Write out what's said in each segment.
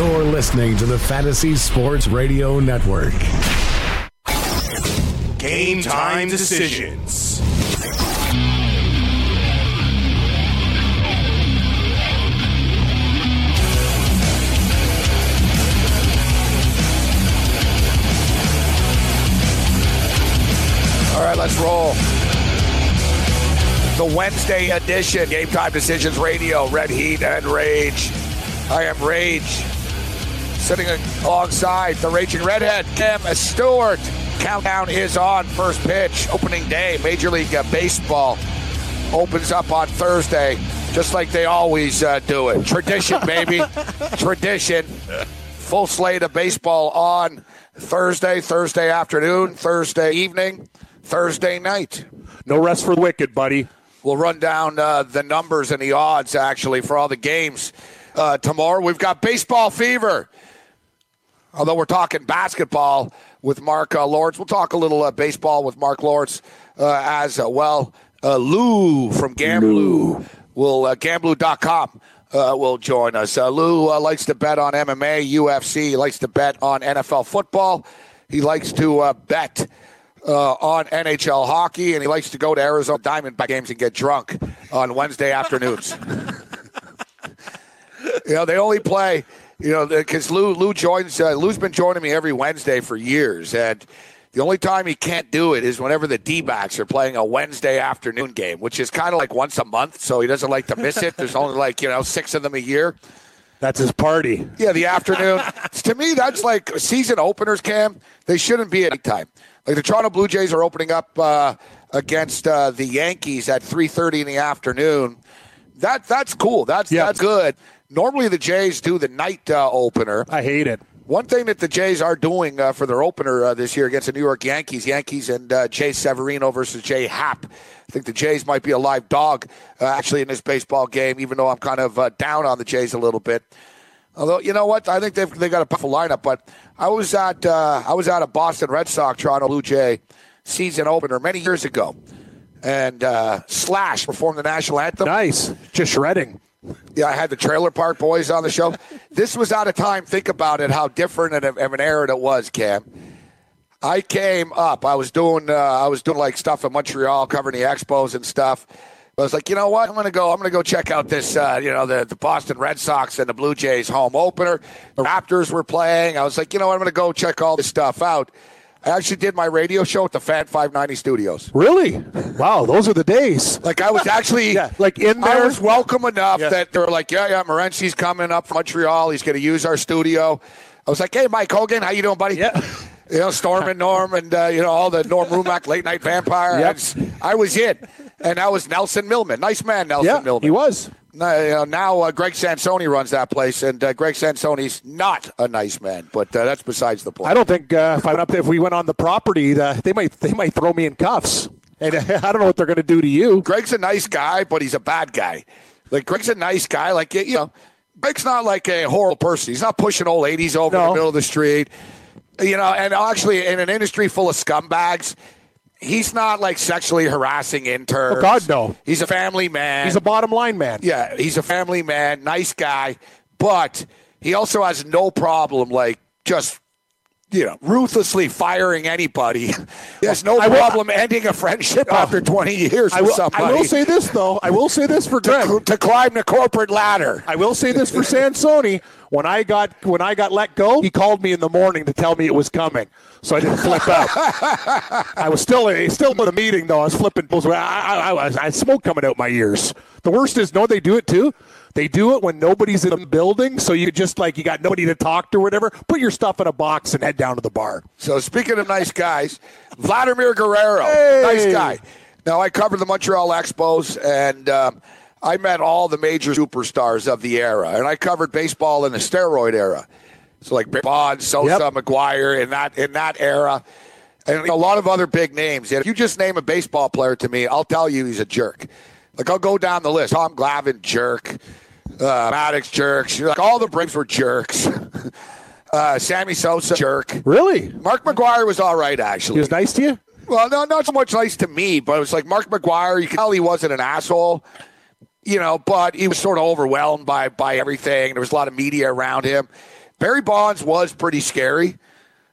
You're listening to the Fantasy Sports Radio Network. Game time decisions. All right, let's roll. The Wednesday edition, Game Time Decisions Radio, Red Heat and Rage. I am Rage, sitting alongside the Raging Redhead, Cam Stewart. Countdown is on. First pitch, opening day, Major League uh, Baseball opens up on Thursday, just like they always uh, do it. Tradition, baby. Tradition. Full slate of baseball on Thursday, Thursday afternoon, Thursday evening, Thursday night. No rest for the wicked, buddy. We'll run down uh, the numbers and the odds actually for all the games uh, tomorrow. We've got baseball fever. Although we're talking basketball with Mark uh, Lawrence, we'll talk a little uh, baseball with Mark Lawrence uh, as uh, well. Uh, Lou from Gambloo will uh, Gambloo.com uh, will join us. Uh, Lou uh, likes to bet on MMA, UFC. He likes to bet on NFL football. He likes to uh, bet uh, on NHL hockey, and he likes to go to Arizona Diamondback games and get drunk on Wednesday afternoons. you know, they only play, you know, because Lou Lou joins. Uh, Lou's been joining me every Wednesday for years, and the only time he can't do it is whenever the D backs are playing a Wednesday afternoon game, which is kind of like once a month. So he doesn't like to miss it. There's only like you know six of them a year. That's his party. Yeah, the afternoon. to me, that's like season openers, Cam. They shouldn't be at time. Like the Toronto Blue Jays are opening up uh, against uh, the Yankees at 3:30 in the afternoon. That that's cool. That's Yeah. that's good. Normally the Jays do the night uh, opener. I hate it. One thing that the Jays are doing uh, for their opener uh, this year against the New York Yankees, Yankees and uh, Jay Severino versus J.A. Happ. I think the Jays might be a live dog uh, actually in this baseball game, even though I'm kind of uh, down on the Jays a little bit. Although you know what, I think they've they got a powerful lineup. But I was at uh, I was at a Boston Red Sox Toronto Blue Jay season opener many years ago, and uh, Slash performed the national anthem. Nice. Just shredding. Yeah, I had the Trailer Park Boys on the show. this was out of time. Think about it, how different of of an era it was, Cam. I came up. I was doing. Uh, I was doing like stuff in Montreal, covering the expos and stuff. I was like, you know what? I'm gonna go. I'm gonna go check out this. Uh, you know, the the Boston Red Sox and the Blue Jays home opener. The Raptors were playing. I was like, you know what? I'm gonna go check all this stuff out. I actually did my radio show at the Fan 590 Studios. Really? Wow, those are the days. Like I was actually, Yeah, like in there. I was welcome enough Yeah. that they were like, yeah, yeah, Morency's coming up from Montreal. He's going to use our studio. I was like, hey, Mike Hogan, how you doing, buddy? Yeah. You know, Storm and Norm and, uh, you know, all the Norm Rumack late night vampire. Yep. I, just- I was in. And that was Nelson Millman. Nice man, Nelson Yeah, Millman. he was. Now, now uh, Greg Sansoni runs that place, and uh, Greg Sansoni's not a nice man, but uh, that's besides the point. I don't think uh, if I went up there, if we went on the property, uh, they might they might throw me in cuffs. And I don't know what they're going to do to you. Greg's a nice guy, but he's a bad guy. Like Greg's a nice guy. Like you know, Greg's not like a horrible person. He's not pushing old ladies over No. the middle of the street. You know, and actually, in an industry full of scumbags, he's not like sexually harassing interns. Oh, God, no. He's a family man. He's a bottom line man. yeah, he's a family man, nice guy, but he also has no problem like just. You know, ruthlessly firing anybody. He has no will- problem ending a friendship oh. after 20 years I with will, somebody I will say this though. I will say this for Greg. to, to climb the corporate ladder. I will say this for Sansoni. When I got when I got let go, he called me in the morning to tell me it was coming, so I didn't flip out. I was still still in a meeting though. I was flipping. I, I, I, was- I had smoke coming out my ears. The worst is, no, they do it too. They do it when nobody's in the building, so you just like you got nobody to talk to or whatever. Put your stuff in a box and head down to the bar. So speaking of nice guys, Vladimir Guerrero, Hey. nice guy. Now I covered the Montreal Expos, and um, I met all the major superstars of the era, and I covered baseball in the steroid era. So like Bond, Sosa, Yep. McGwire in that in that era, and a lot of other big names. If you just name a baseball player to me, I'll tell you he's a jerk. Like I'll go down the list: Tom Glavine, jerk. Uh, Maddux, jerks. You're like all the Braves were jerks. uh, Sammy Sosa, jerk. Really? Mark McGwire was all right, actually. He was nice to you. Well, no, not so much nice to me, but it was like Mark McGwire. You could tell he wasn't an asshole, you know, but he was sort of overwhelmed by by everything. There was a lot of media around him. Barry Bonds was pretty scary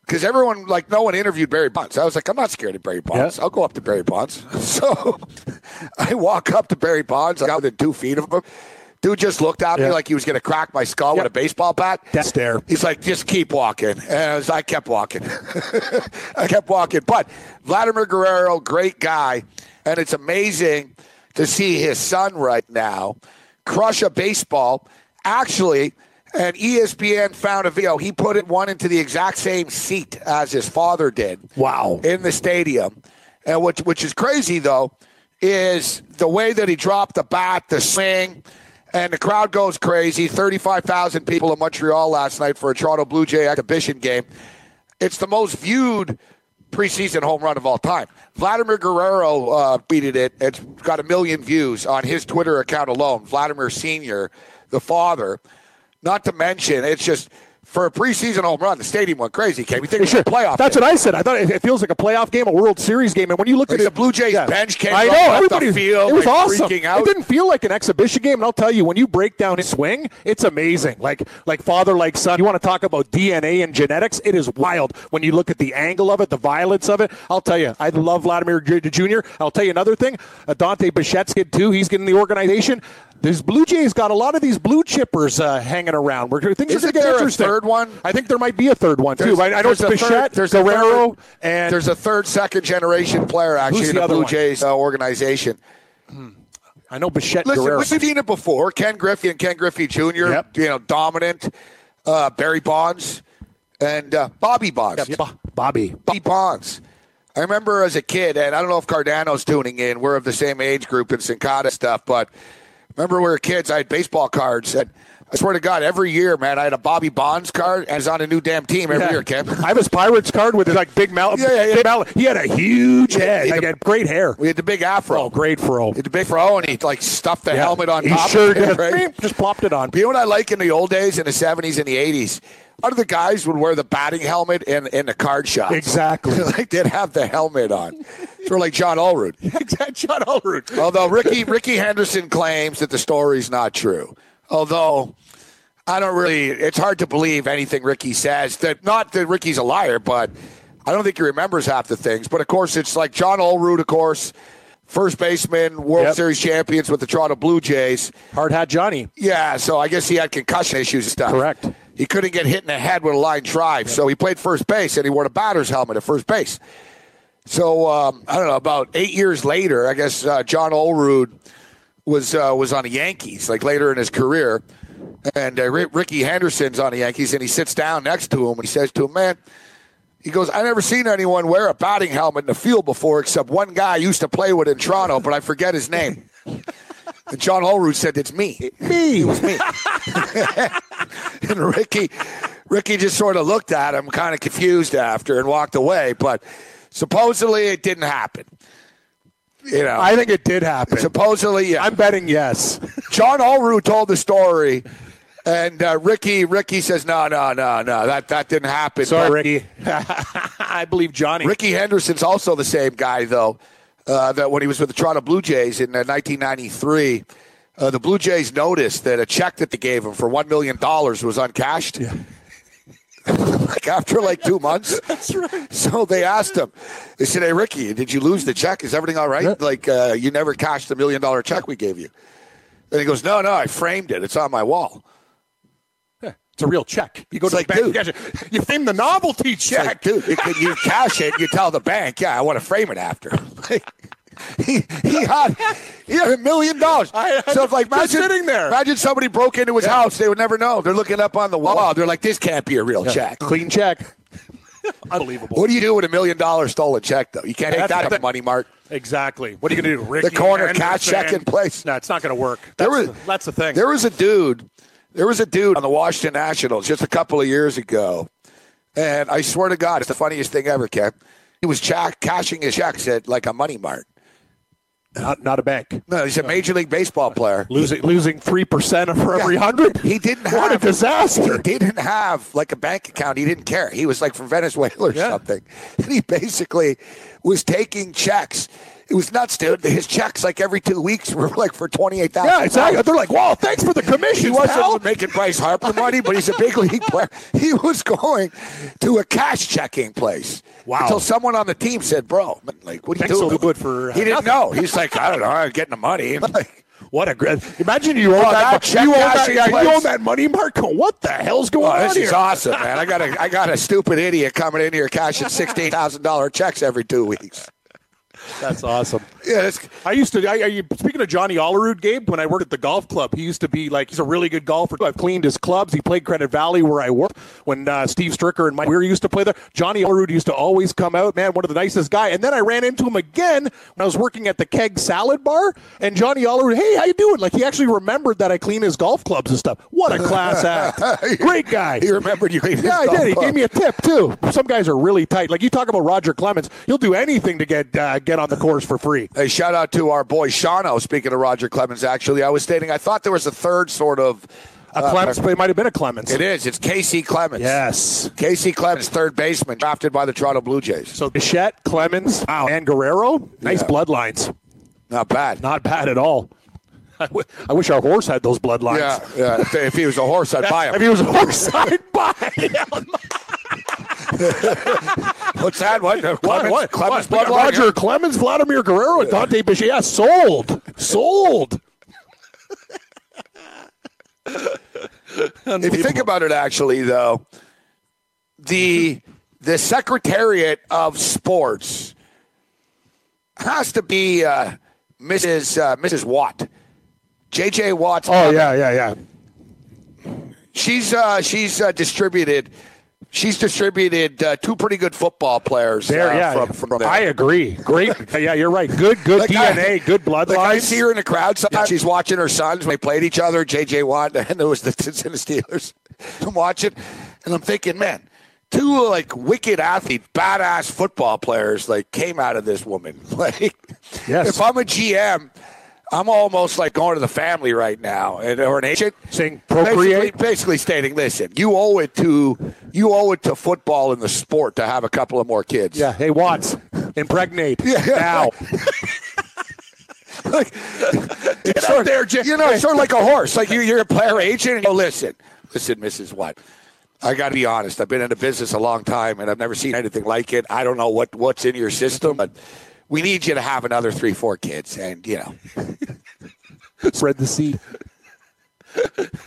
because everyone, like, no one interviewed Barry Bonds. I was like, I'm not scared of Barry Bonds. Yeah. I'll go up to Barry Bonds. So I walk up to Barry Bonds. I got within two feet of him. Dude just looked at me like he was going to crack my skull Yeah. with a baseball bat. That stare. He's like, just keep walking. And I, was, I kept walking. I kept walking. But Vladimir Guerrero, great guy. And it's amazing to see his son right now crush a baseball. Actually, and ESPN found a video. He put it one into the exact same seat as his father did. Wow. In the stadium. And which which is crazy though, is the way that he dropped the bat, the swing, and the crowd goes crazy. Thirty-five thousand people in Montreal last night for a Toronto Blue Jay exhibition game. It's the most viewed preseason home run of all time. Vladimir Guerrero uh, it. It's got a million views on his Twitter account alone. Vladimir Senior, the father. Not to mention, it's just for a preseason home run, the stadium went crazy. Can we think it was Sure. a playoff? That's game. what I said. I thought it, it feels like a playoff game, a World Series game. And when you look Like at the it, Blue Jays bench came I know everybody. field, it was awesome. out. It didn't feel like an exhibition game, and I'll tell you, when you break down his swing, it's amazing. Like like father, like son. You want to talk about DNA and genetics? It is wild when you look at the angle of it, the violence of it. I'll tell you, I love Vladimir Jr. I'll tell you another thing. Uh, Dante Bichette's kid too. He's getting the organization. These Blue Jays got a lot of these blue chippers uh, hanging around. Where things Isn't are going to get there a interesting. third one? I think there might be a third one too. I, I know it's there's a third- Bichette, there's a Guerrero, third- and There's a third, second generation player actually in the Blue one? Jays uh, organization. I know Bichette Listen, Guerrero. we've seen it before. Ken Griffey and Ken Griffey Jr. Yep. You know, dominant. Uh, Barry Bonds and uh, Bobby Bonds. Bo- Bobby. Bobby Bonds. I remember as a kid, and I don't know if Cardano's tuning in. We're of the same age group in Cincotta stuff, but remember when we were kids. I had baseball cards, and I swear to God, every year, man, I had a Bobby Bonds card, and it's on a new damn team every Yeah. year, Ken. I have his Pirates card with his like big mouth. Yeah, yeah, yeah. Big mallet. He had a huge head. he Like, had- had great hair. We had the big afro. Oh, great fro. He had the big fro, and he like stuffed the Yeah. helmet on he top. sure of it, did. right? Just plopped it on. But you know what I like in the old days, in the 70s and the 80s? Other the guys would wear the batting helmet in, in the card shops? Exactly. like they'd have the helmet on. Sort of like John. Exactly. John Olerud. Although Ricky Rickey Henderson claims that the story's not true. Although I don't really it's hard to believe anything Ricky says. That not that Ricky's a liar, but I don't think he remembers half the things. But of course it's like John Olerud, of course, first baseman, World Yep. Series champions with the Toronto Blue Jays. Hard hat Johnny. Yeah, so I guess he had concussion issues and stuff. Correct. He couldn't get hit in the head with a line drive, so he played first base and he wore a batter's helmet at first base. So um, I don't know. About eight years later, I guess uh, John Olerud was uh, was on the Yankees, like later in his career, and uh, Rickey Henderson's on the Yankees, and he sits down next to him and he says to him, "Man." He goes, I never seen anyone wear a batting helmet in the field before except one guy I used to play with in Toronto, but I forget his name. And John Olerud said, It's me. Me. It was me. and Ricky, Ricky just sort of looked at him, kind of confused after, and walked away. But supposedly it didn't happen. You know, I think it did happen. supposedly, yeah. I'm betting yes. John Olerud told the story, and uh, Ricky, Ricky says, "No, no, no, no, that that didn't happen." Sorry, But Ricky. I believe Johnny. Rickey Henderson's also the same guy, though. Uh, that when he was with the Toronto Blue Jays in uh, 1993, uh, the Blue Jays noticed that a check that they gave him for one million dollars was uncashed. like after like two months. That's right. So they asked him. They said, "Hey, Ricky, did you lose the check? Is everything all right? Like uh, you never cashed the million dollar check we gave you?" And he goes, "No, no, I framed it. It's on my wall." It's a real check. You go It's to like, the bank. dude. You, it. you frame the novelty check. like, dude, you, can- you cash it, you tell the bank, yeah, I want to frame it after. he, he had he had a million dollars. I- I- So if like imagine sitting there. imagine somebody broke into his house, they would never know. They're looking up on the wall. Oh, they're like, this can't be a real check. Clean check. Unbelievable. What do you do with a million dollar stolen check though? You can't take that Money Mart. Exactly. What are you going to do? Ricky The corner cash check in place. No, it's not going to work. That's, There was the, that's the thing. There was a dude. There was a dude on the Washington Nationals just a couple of years ago, and I swear to God, it's the funniest thing ever, Ken. He was check, cashing his checks at like a Money Mart. Not, not a bank. No, he's a Major League Baseball player. Losing losing three percent for every Yeah. hundred. He didn't What a disaster. He didn't have like a bank account. He didn't care. He was like from Venezuela or Yeah. something. And he basically was taking checks it was nuts, dude. His checks like every two weeks were like for twenty eight thousand. Yeah, exactly. They're like, "Wow, thanks for the commission." He wasn't making Bryce Harper money, but he's a big league player. He was going to a cash checking place. Wow. Until someone on the team said, "Bro, like, what are you Thanks doing?" so good for, uh, he didn't nothing. know. He's like, "I don't know. I'm getting the money." Like, What a great! Imagine you own Oh, that. that check you, own that yeah, you own that money, Marco. What the hell's going oh, on this here? is awesome, man. I got a I got a stupid idiot coming in here cashing sixteen thousand dollar checks every two weeks. That's awesome. Yeah, it's, I used to. I, I, speaking of Johnny Olerud, Gabe, when I worked at the golf club, he used to be like he's a really good golfer. I've cleaned his clubs. He played Credit Valley where I worked when uh, Steve Stricker and Mike Weir used to play there. Johnny Olerud used to always come out, man, one of the nicest guy. And then I ran into him again when I was working at the Keg Salad Bar, and Johnny Olerud, hey, how you doing? Like he actually remembered that I clean his golf clubs and stuff. What a class act! Great guy. he remembered you. Yeah, I did. He club. gave me a tip too. Some guys are really tight. Like you talk about Roger Clemens, he'll do anything to get uh, get on the course for free. Hey, shout out to our boy Shano. Speaking of Roger Clemens, actually, I was stating I thought there was a third sort of. A uh, Clemens, it might have been a Clemens. It is. It's Kacy Clemens. Yes. Kacy Clemens, third baseman, drafted by the Toronto Blue Jays. So Bichette, Clemens, and Guerrero, nice Yeah. bloodlines. Not bad. Not bad at all. I, w- I wish our horse had those bloodlines. yeah, yeah. If, if he was a horse, I'd buy him. If he was a horse, I'd buy him. What's that? What? Clemens, what? Clemens What? bloodline? Roger Clemens, Vladimir Guerrero, and Dante Bichette. Yeah, sold. Sold. If you think about it, actually, though, the the Secretariat of Sports has to be uh, Mrs. Uh, Mrs. Watt, J.J. Watt's. Oh, yeah, yeah, yeah. She's uh, she's uh, distributed. She's distributed uh, two pretty good football players. There, uh, yeah. From, from there. I agree. Great. yeah, you're right. Good, good Like, I- DNA, good bloodlines. Like I see her in the crowd. Sometimes she's watching her sons when they played each other. J.J. Watt and it was the, and the Steelers. I'm watching, and I'm thinking, man, two like wicked athlete, badass football players like came out of this woman. Like, Yes. if I'm a GM. I'm almost like going to the family right now, and or an agent Saying procreate? basically, basically stating, listen, you owe it to you owe it to football and the sport to have a couple of more kids. Yeah. Hey, Watts, impregnate Yeah. now. like, it's sort there, Jim. you know, sort of like a horse. Like you, you're a player agent, and you go, listen, listen, Mrs. Watt? I got to be honest. I've been in the business a long time, and I've never seen anything like it. I don't know what what's in your system, but we need you to have another three, four kids, and you know, Spread the seed.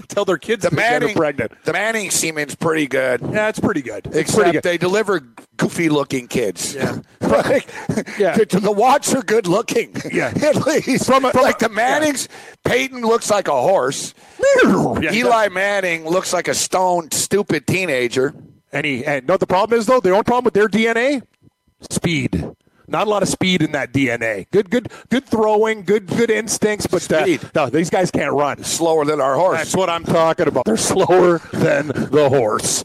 Tell their kids the to get Manning, pregnant. the Manning semen's pretty good. Yeah, it's pretty good. It's Except pretty good. they deliver goofy-looking kids. Yeah. like, Yeah. The, the Watts are good-looking. Yeah. at least. From a- from like the Mannings, Peyton looks like a horse. Yeah, Eli Manning looks like a stoned, stupid teenager. And he, and no, the problem is though, the only problem with their DNA, speed. Not a lot of speed in that DNA. Good, good, good throwing, good, good instincts, but uh, no, these guys can't run. Slower than our horse. That's what I'm talking about. They're slower than the horse.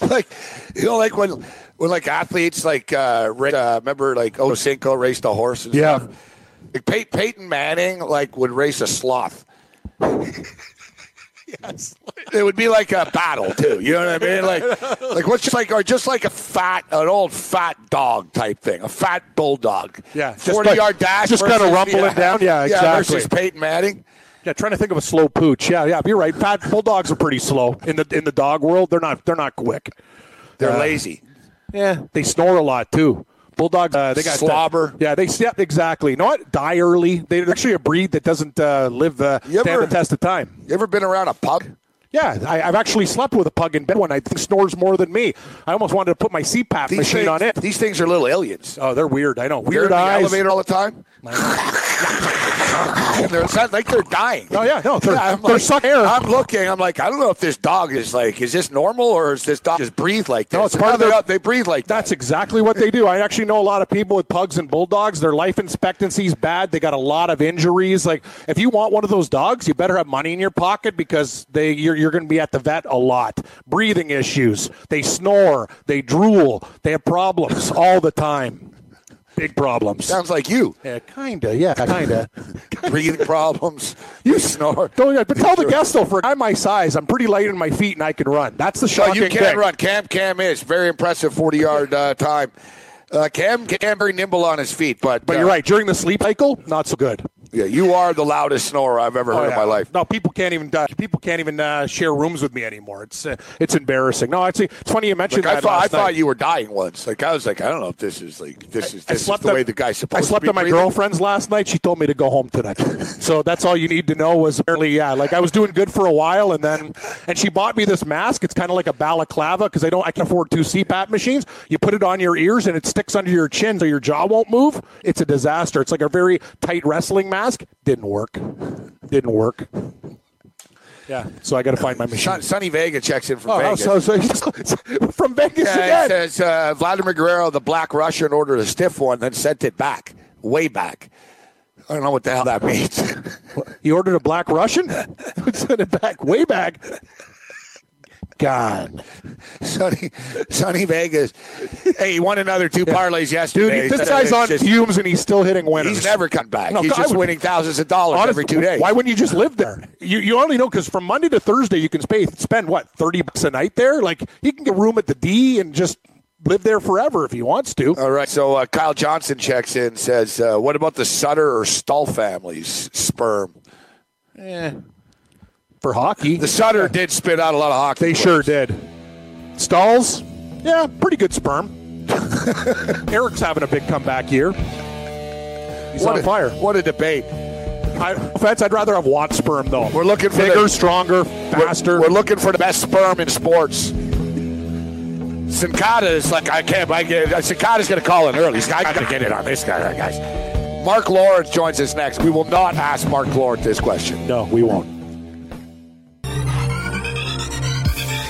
like, you know, like when, when like athletes like, uh, uh remember like Ochocinco raced a horse and Yeah. stuff? Like Pey- Peyton Manning like would race a sloth. Yes. It would be like a battle too. You know what I mean? Like, like what's just like, or just like a fat, an old fat dog type thing, a fat bulldog. Yeah, just forty yard dash, just kinda versus- rumbling down. Yeah, exactly. versus Peyton Manning. Yeah, trying to think of a slow pooch. Yeah, yeah, you're right. Fat bulldogs are pretty slow in the in the dog world. They're not they're not quick. They're Uh, lazy. Yeah, they snore a lot too. Bulldogs, uh, they got Slobber. yeah, they yeah, exactly. You know what? Die early. They're actually a breed that doesn't uh, live uh, ever- the test of time. You ever been around a pug? Yeah, I, I've actually slept with a pug in bed one. I think snores more than me. I almost wanted to put my CPAP machine things, on it. These things are little aliens. Oh, they're weird. I know. They're Weird in the eyes. elevator all the time. they're not like they're dying. Oh yeah, no, they're, Yeah, I'm they're like, suck air. I'm looking. I'm like, I don't know if this dog is like, is this normal or is this dog just breathe like this? No, it's part of they, their- they breathe like that. That's exactly what they do. I actually know a lot of people with pugs and bulldogs. Their life expectancy is bad. They got a lot of injuries. Like if you want one of those dogs, you better have money in your pocket because they you're, you're going to be at the vet a lot. Breathing issues. They snore. They drool. They have problems all the time. Big problems. Sounds like you. Yeah, kinda. Yeah, kinda. Breathing problems. You snore. Don't, but tell the guests though, for a guy my size, I'm pretty light in my feet and I can run. That's the So shocking you can thing. run. Cam Cam is very impressive 40 yard uh, time. Uh, Cam, Cam very nimble on his feet, but But uh, you're right. During the sleep cycle, not so good. Yeah, you are the loudest snorer I've ever heard Oh, in my life. No, people can't even uh, people can't even uh, share rooms with me anymore. It's uh, it's embarrassing. No, it's, it's funny you mentioned Like, I that. thought, I last thought you were dying once. Like I was like, I don't know if this is like this is I this is slept the at- way the guy's supposed I slept at my breathing. girlfriend's last night. She told me to go home tonight. so that's all you need to know. Was apparently yeah, like I was doing good for a while, and then and she bought me this mask. It's kind of like a balaclava because I don't I can afford two CPAP machines. You put it on your ears and it sticks under your chin so your jaw won't move. It's a disaster. It's like a very tight wrestling mask. Didn't work. Didn't work. Yeah, so I got to find my machine. Son, Sonny Vega checks in from Oh, Vegas. so, so, from Vegas Yeah, it says uh, Vladimir Guerrero, the Black Russian, ordered a stiff one, then sent it back, way back. I don't know what the hell that means. He ordered a black Russian. Sent it back, way back. God, Sonny, Sonny Vegas. Hey, he won another two parlays yes dude, this guy's on just- fumes and he's still hitting winners. He's never come back. No, he's I just would- winning thousands of dollars Honest- every two days. Why wouldn't you just live there? You you only know because from Monday to Thursday you can pay, spend what thirty bucks a night there. Like he can get room at the D and just live there forever if he wants to. All right, so uh, Kyle Johnson checks in, says, uh, "What about the Sutter or Staal families sperm?" For hockey. The Sutter did spit out a lot of hockey. They sure did. Staals, yeah, pretty good sperm. Eric's having a big comeback year. He's What on a, fire. What a debate. I, offense, I'd rather have Watt sperm though. We're looking for bigger, the- stronger, We're- faster. We're, looking for the best sperm in sports. Cincotta is like I can't. I get Cincotta's going to call in early. He's got to get it on this guy, guys. Mark Lawrence joins us next. We will not ask Mark Lawrence this question. no, we won't.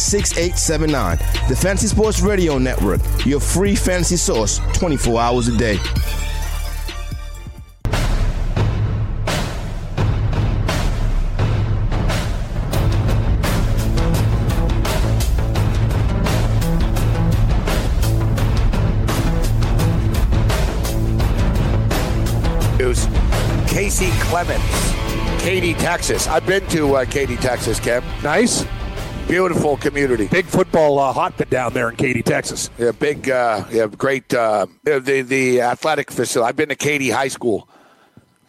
6879. The Fantasy Sports Radio Network, your free fantasy source 24 hours a day. News. Kacy Clemens, Katy, Texas. I've been to uh, Katy, Texas, Kim. Nice. Beautiful community. Big football uh, hotbed down there in Katy, Texas. Yeah, big, uh, yeah, great. Uh, the the athletic facility. I've been to Katy High School.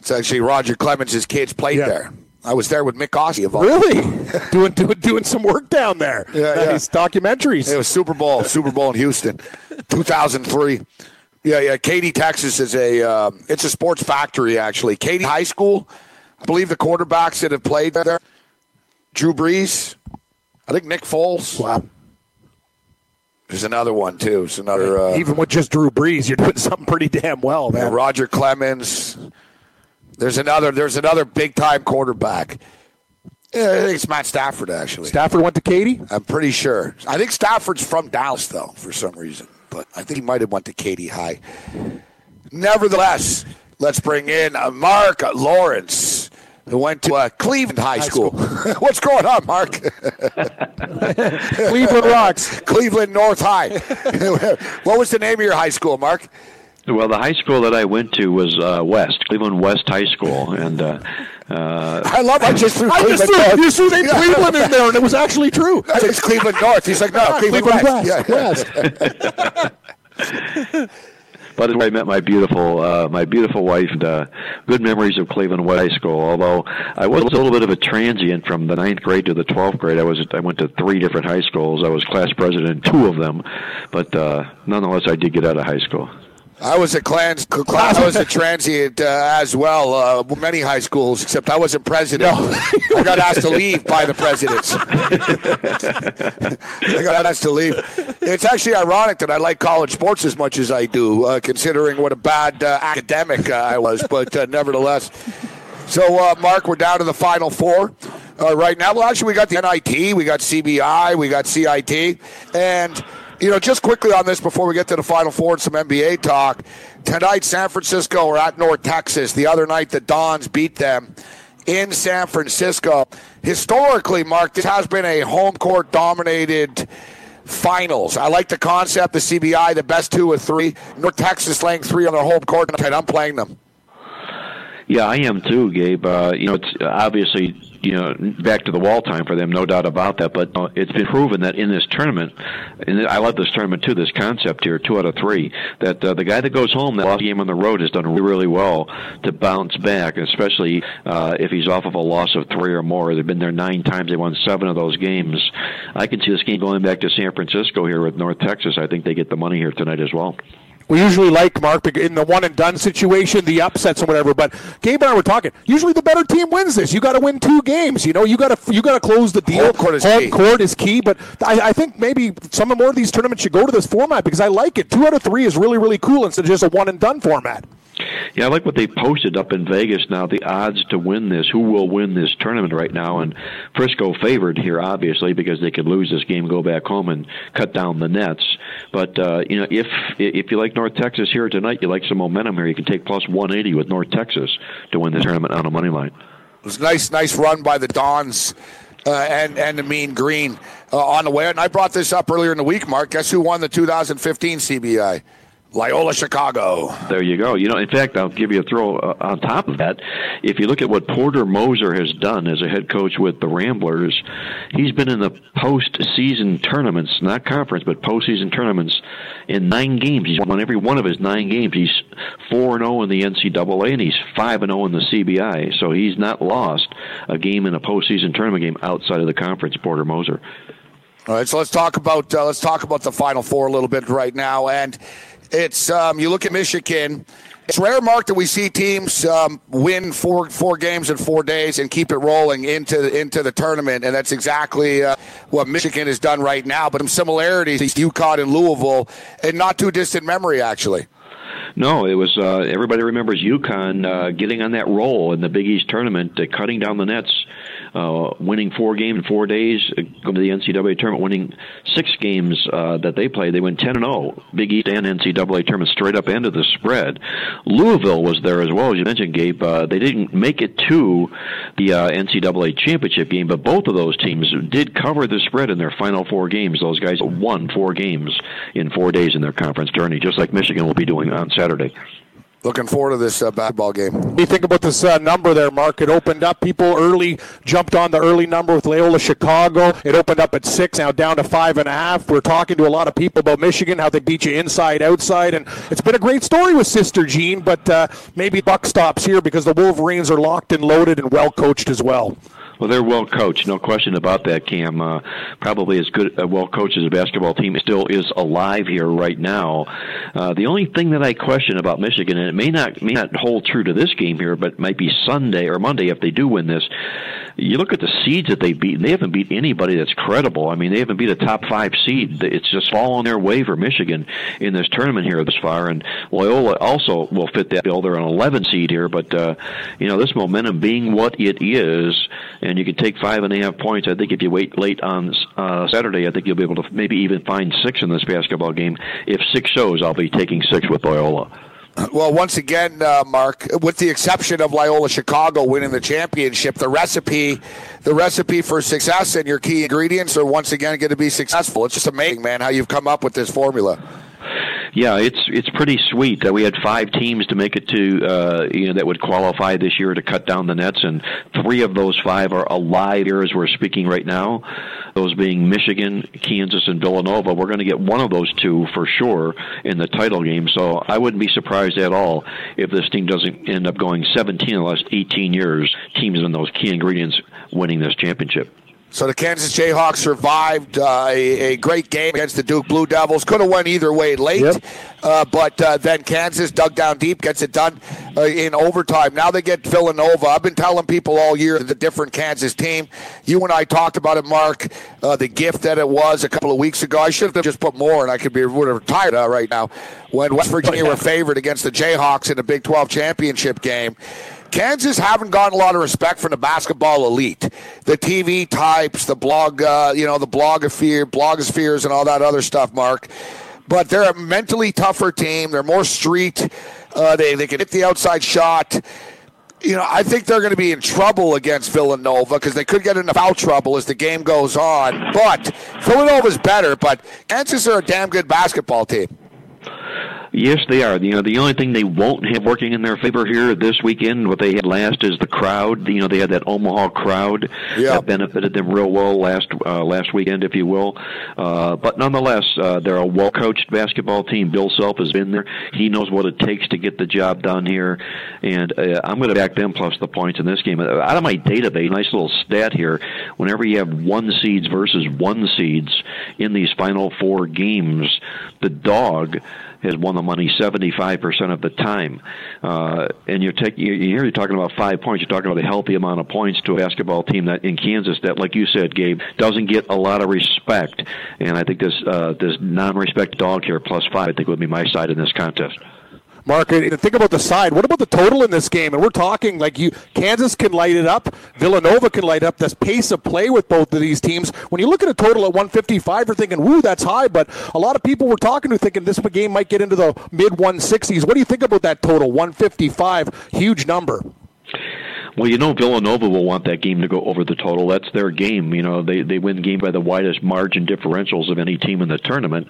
It's actually Roger Clemens' kids played Yeah. there. I was there with Mick Ossie of all. Really? doing, doing doing some work down there. Yeah, yeah. documentaries. It was Super Bowl, Super Bowl in Houston, 2003. Yeah, yeah. Katy, Texas is a uh, it's a sports factory actually. Katy High School, I believe the quarterbacks that have played there, Drew Brees, I think Nick Foles. Wow. There's another one too. It's another uh, Even with just Drew Brees, you're doing something pretty damn well, Yeah, man. Roger Clemens. There's another. There's another big time quarterback. Yeah, I think it's Matt Stafford actually. Stafford went to Katy. I'm pretty sure. I think Stafford's from Dallas though, for some reason. But I think he might have went to Katy High. Nevertheless, let's bring in Mark Lawrence, who went to uh, Cleveland High, School. What's going on, Mark? Cleveland Rocks. Cleveland North High. what was the name of your high school, Mark? Well, the high school that I went to was uh, West Cleveland West High School, and uh, uh, I love. I just threw I Cleveland just threw, North. you threw the Cleveland in there, and it was actually true. I think it's Cleveland North. He's like, no, Cleveland, Cleveland West. West. Yeah. West. But I met my beautiful uh, my beautiful wife. And, uh, good memories of Cleveland High School. Although I was a little bit of a transient from the ninth grade to the twelfth grade. I was I went to three different high schools. I was class president in two of them, but uh, nonetheless, I did get out of high school. I was a clans, class. I was a transient uh, as well. Uh, many high schools, except I wasn't president. I got asked to leave by the presidents. I got asked to leave. It's actually ironic that I like college sports as much as I do, uh, considering what a bad uh, academic uh, I was. But uh, nevertheless, so uh, Mark, we're down to the final four. uh, right now. Well, actually, we got the NIT, we got CBI, we got CIT, and you know, just quickly on this before we get to the Final Four and some NBA talk. Tonight, San Francisco are at North Texas. The other night, the Dons beat them in San Francisco. Historically, Mark, this has been a home court dominated finals. I like the concept, the CBI, the best two or three. North Texas laying three on their home court tonight. I'm playing them. Yeah, I am too, Gabe. Uh, you know, it's obviously you know back to the wall time for them, no doubt about that. But uh, it's been proven that in this tournament, and I love this tournament too. This concept here, two out of three, that uh, the guy that goes home that lost game on the road has done really, well to bounce back, especially uh, if he's off of a loss of three or more. They've been there nine times. They won seven of those games. I can see this game going back to San Francisco here with North Texas. I think they get the money here tonight as well we usually like Mark in the one and done situation, the upsets and whatever. But Gabe and I were talking. Usually, the better team wins this. You got to win two games. You know, you got to you got to close the deal. Home court is Home key. court is key. But I, I think maybe some of more of these tournaments should go to this format because I like it. Two out of three is really really cool instead of just a one and done format. Yeah, I like what they posted up in Vegas now. The odds to win this, who will win this tournament right now, and Frisco favored here, obviously, because they could lose this game, go back home, and cut down the nets. But uh, you know, if if you like North Texas here tonight, you like some momentum here. You can take plus 180 with North Texas to win the tournament on a money line. It was a nice, nice run by the Dons. Uh, and and the Mean Green uh, on the way. And I brought this up earlier in the week, Mark. Guess who won the 2015 CBI? Loyola Chicago. There you go. You know, in fact, I'll give you a throw uh, on top of that. If you look at what Porter Moser has done as a head coach with the Ramblers, he's been in the postseason tournaments, not conference, but postseason tournaments in nine games. He's won every one of his nine games. He's four and zero in the NCAA, and he's five and zero in the CBI. So he's not lost a game in a postseason tournament game outside of the conference. Porter Moser. All right, so let's talk about uh, let's talk about the Final Four a little bit right now, and it's um, you look at Michigan. It's rare, Mark, that we see teams um, win four four games in four days and keep it rolling into into the tournament, and that's exactly uh, what Michigan has done right now. But some similarities, to UConn and Louisville, in not too distant memory, actually. No, it was. Uh, everybody remembers UConn uh, getting on that roll in the Big East tournament, uh, cutting down the nets, uh, winning four games in four days, uh, going to the NCAA tournament, winning six games uh, that they played. They went ten and zero, Big East and NCAA tournament straight up into the spread. Louisville was there as well, as you mentioned, Gabe. Uh, they didn't make it to the uh, NCAA championship game, but both of those teams did cover the spread in their final four games. Those guys won four games in four days in their conference journey, just like Michigan will be doing on Saturday. Looking forward to this uh, basketball game. What do you think about this uh, number there, Mark? It opened up. People early jumped on the early number with Loyola Chicago. It opened up at six, now down to five and a half. We're talking to a lot of people about Michigan, how they beat you inside, outside, and it's been a great story with Sister Jean. But uh, maybe buck stops here because the Wolverines are locked and loaded and well coached as well. Well, they're well coached, no question about that. Cam, uh, probably as good, uh, well coached as a basketball team still is alive here right now. Uh, the only thing that I question about Michigan, and it may not may not hold true to this game here, but might be Sunday or Monday if they do win this. You look at the seeds that they've beaten; they haven't beat anybody that's credible. I mean, they haven't beat a top five seed. It's just fallen their way for Michigan in this tournament here this far. And Loyola also will fit that bill. They're an 11 seed here, but uh, you know this momentum being what it is, and you can take five and a half points. I think if you wait late on uh, Saturday, I think you'll be able to maybe even find six in this basketball game. If six shows, I'll be taking six with Loyola. Well, once again, uh, Mark, with the exception of Loyola Chicago winning the championship, the recipe, the recipe for success and your key ingredients are once again going to be successful. It's just amazing, man, how you've come up with this formula. Yeah, it's it's pretty sweet that we had five teams to make it to uh, you know that would qualify this year to cut down the nets, and three of those five are alive here as we're speaking right now. Those being Michigan, Kansas, and Villanova. We're going to get one of those two for sure in the title game. So I wouldn't be surprised at all if this team doesn't end up going 17 in the last 18 years. Teams in those key ingredients winning this championship. So the Kansas Jayhawks survived uh, a, a, great game against the Duke Blue Devils. Could have went either way late, yep. uh, but uh, then Kansas dug down deep, gets it done uh, in overtime. Now they get Villanova. I've been telling people all year the different Kansas team. You and I talked about it, Mark. Uh, the gift that it was a couple of weeks ago. I should have just put more, and I could be would have retired right now. When West Virginia were favored against the Jayhawks in the Big 12 championship game. Kansas haven't gotten a lot of respect from the basketball elite, the TV types, the blog, uh, you know, the blogosphere, blogospheres, and all that other stuff. Mark, but they're a mentally tougher team. They're more street. Uh, they they can hit the outside shot you know, I think they're going to be in trouble against Villanova because they could get into foul trouble as the game goes on. But Villanova's better, but Kansas are a damn good basketball team. Yes, they are. You know, the only thing they won't have working in their favor here this weekend, what they had last, is the crowd. You know, they had that Omaha crowd Yeah. that benefited them real well last uh, last weekend, if you will. Uh, but nonetheless, uh, they're a well coached basketball team. Bill Self has been there. He knows what it takes to get the job done here, and uh, I'm going to back them plus the points in this game. Out of my database, nice little stat here. Whenever you have one seeds versus one seeds in these final four games, the dog has won the money 75% of the time. Uh, and you're, take, you here you're talking about five points. You're talking about a healthy amount of points to a basketball team that in Kansas that, like you said, Gabe, doesn't get a lot of respect. And I think this uh, this non-respect dog here plus five, I think would be my side in this contest. Mark, think about the side. What about the total in this game? And we're talking like you, Kansas can light it up, Villanova can light up. This pace of play with both of these teams. When you look at a total at 155, you're thinking, "Woo, that's high." But a lot of people were talking to thinking this game might get into the mid 160s. What do you think about that total? 155, huge number. Well, you know Villanova will want that game to go over the total. That's their game. You know they they win the game by the widest margin differentials of any team in the tournament.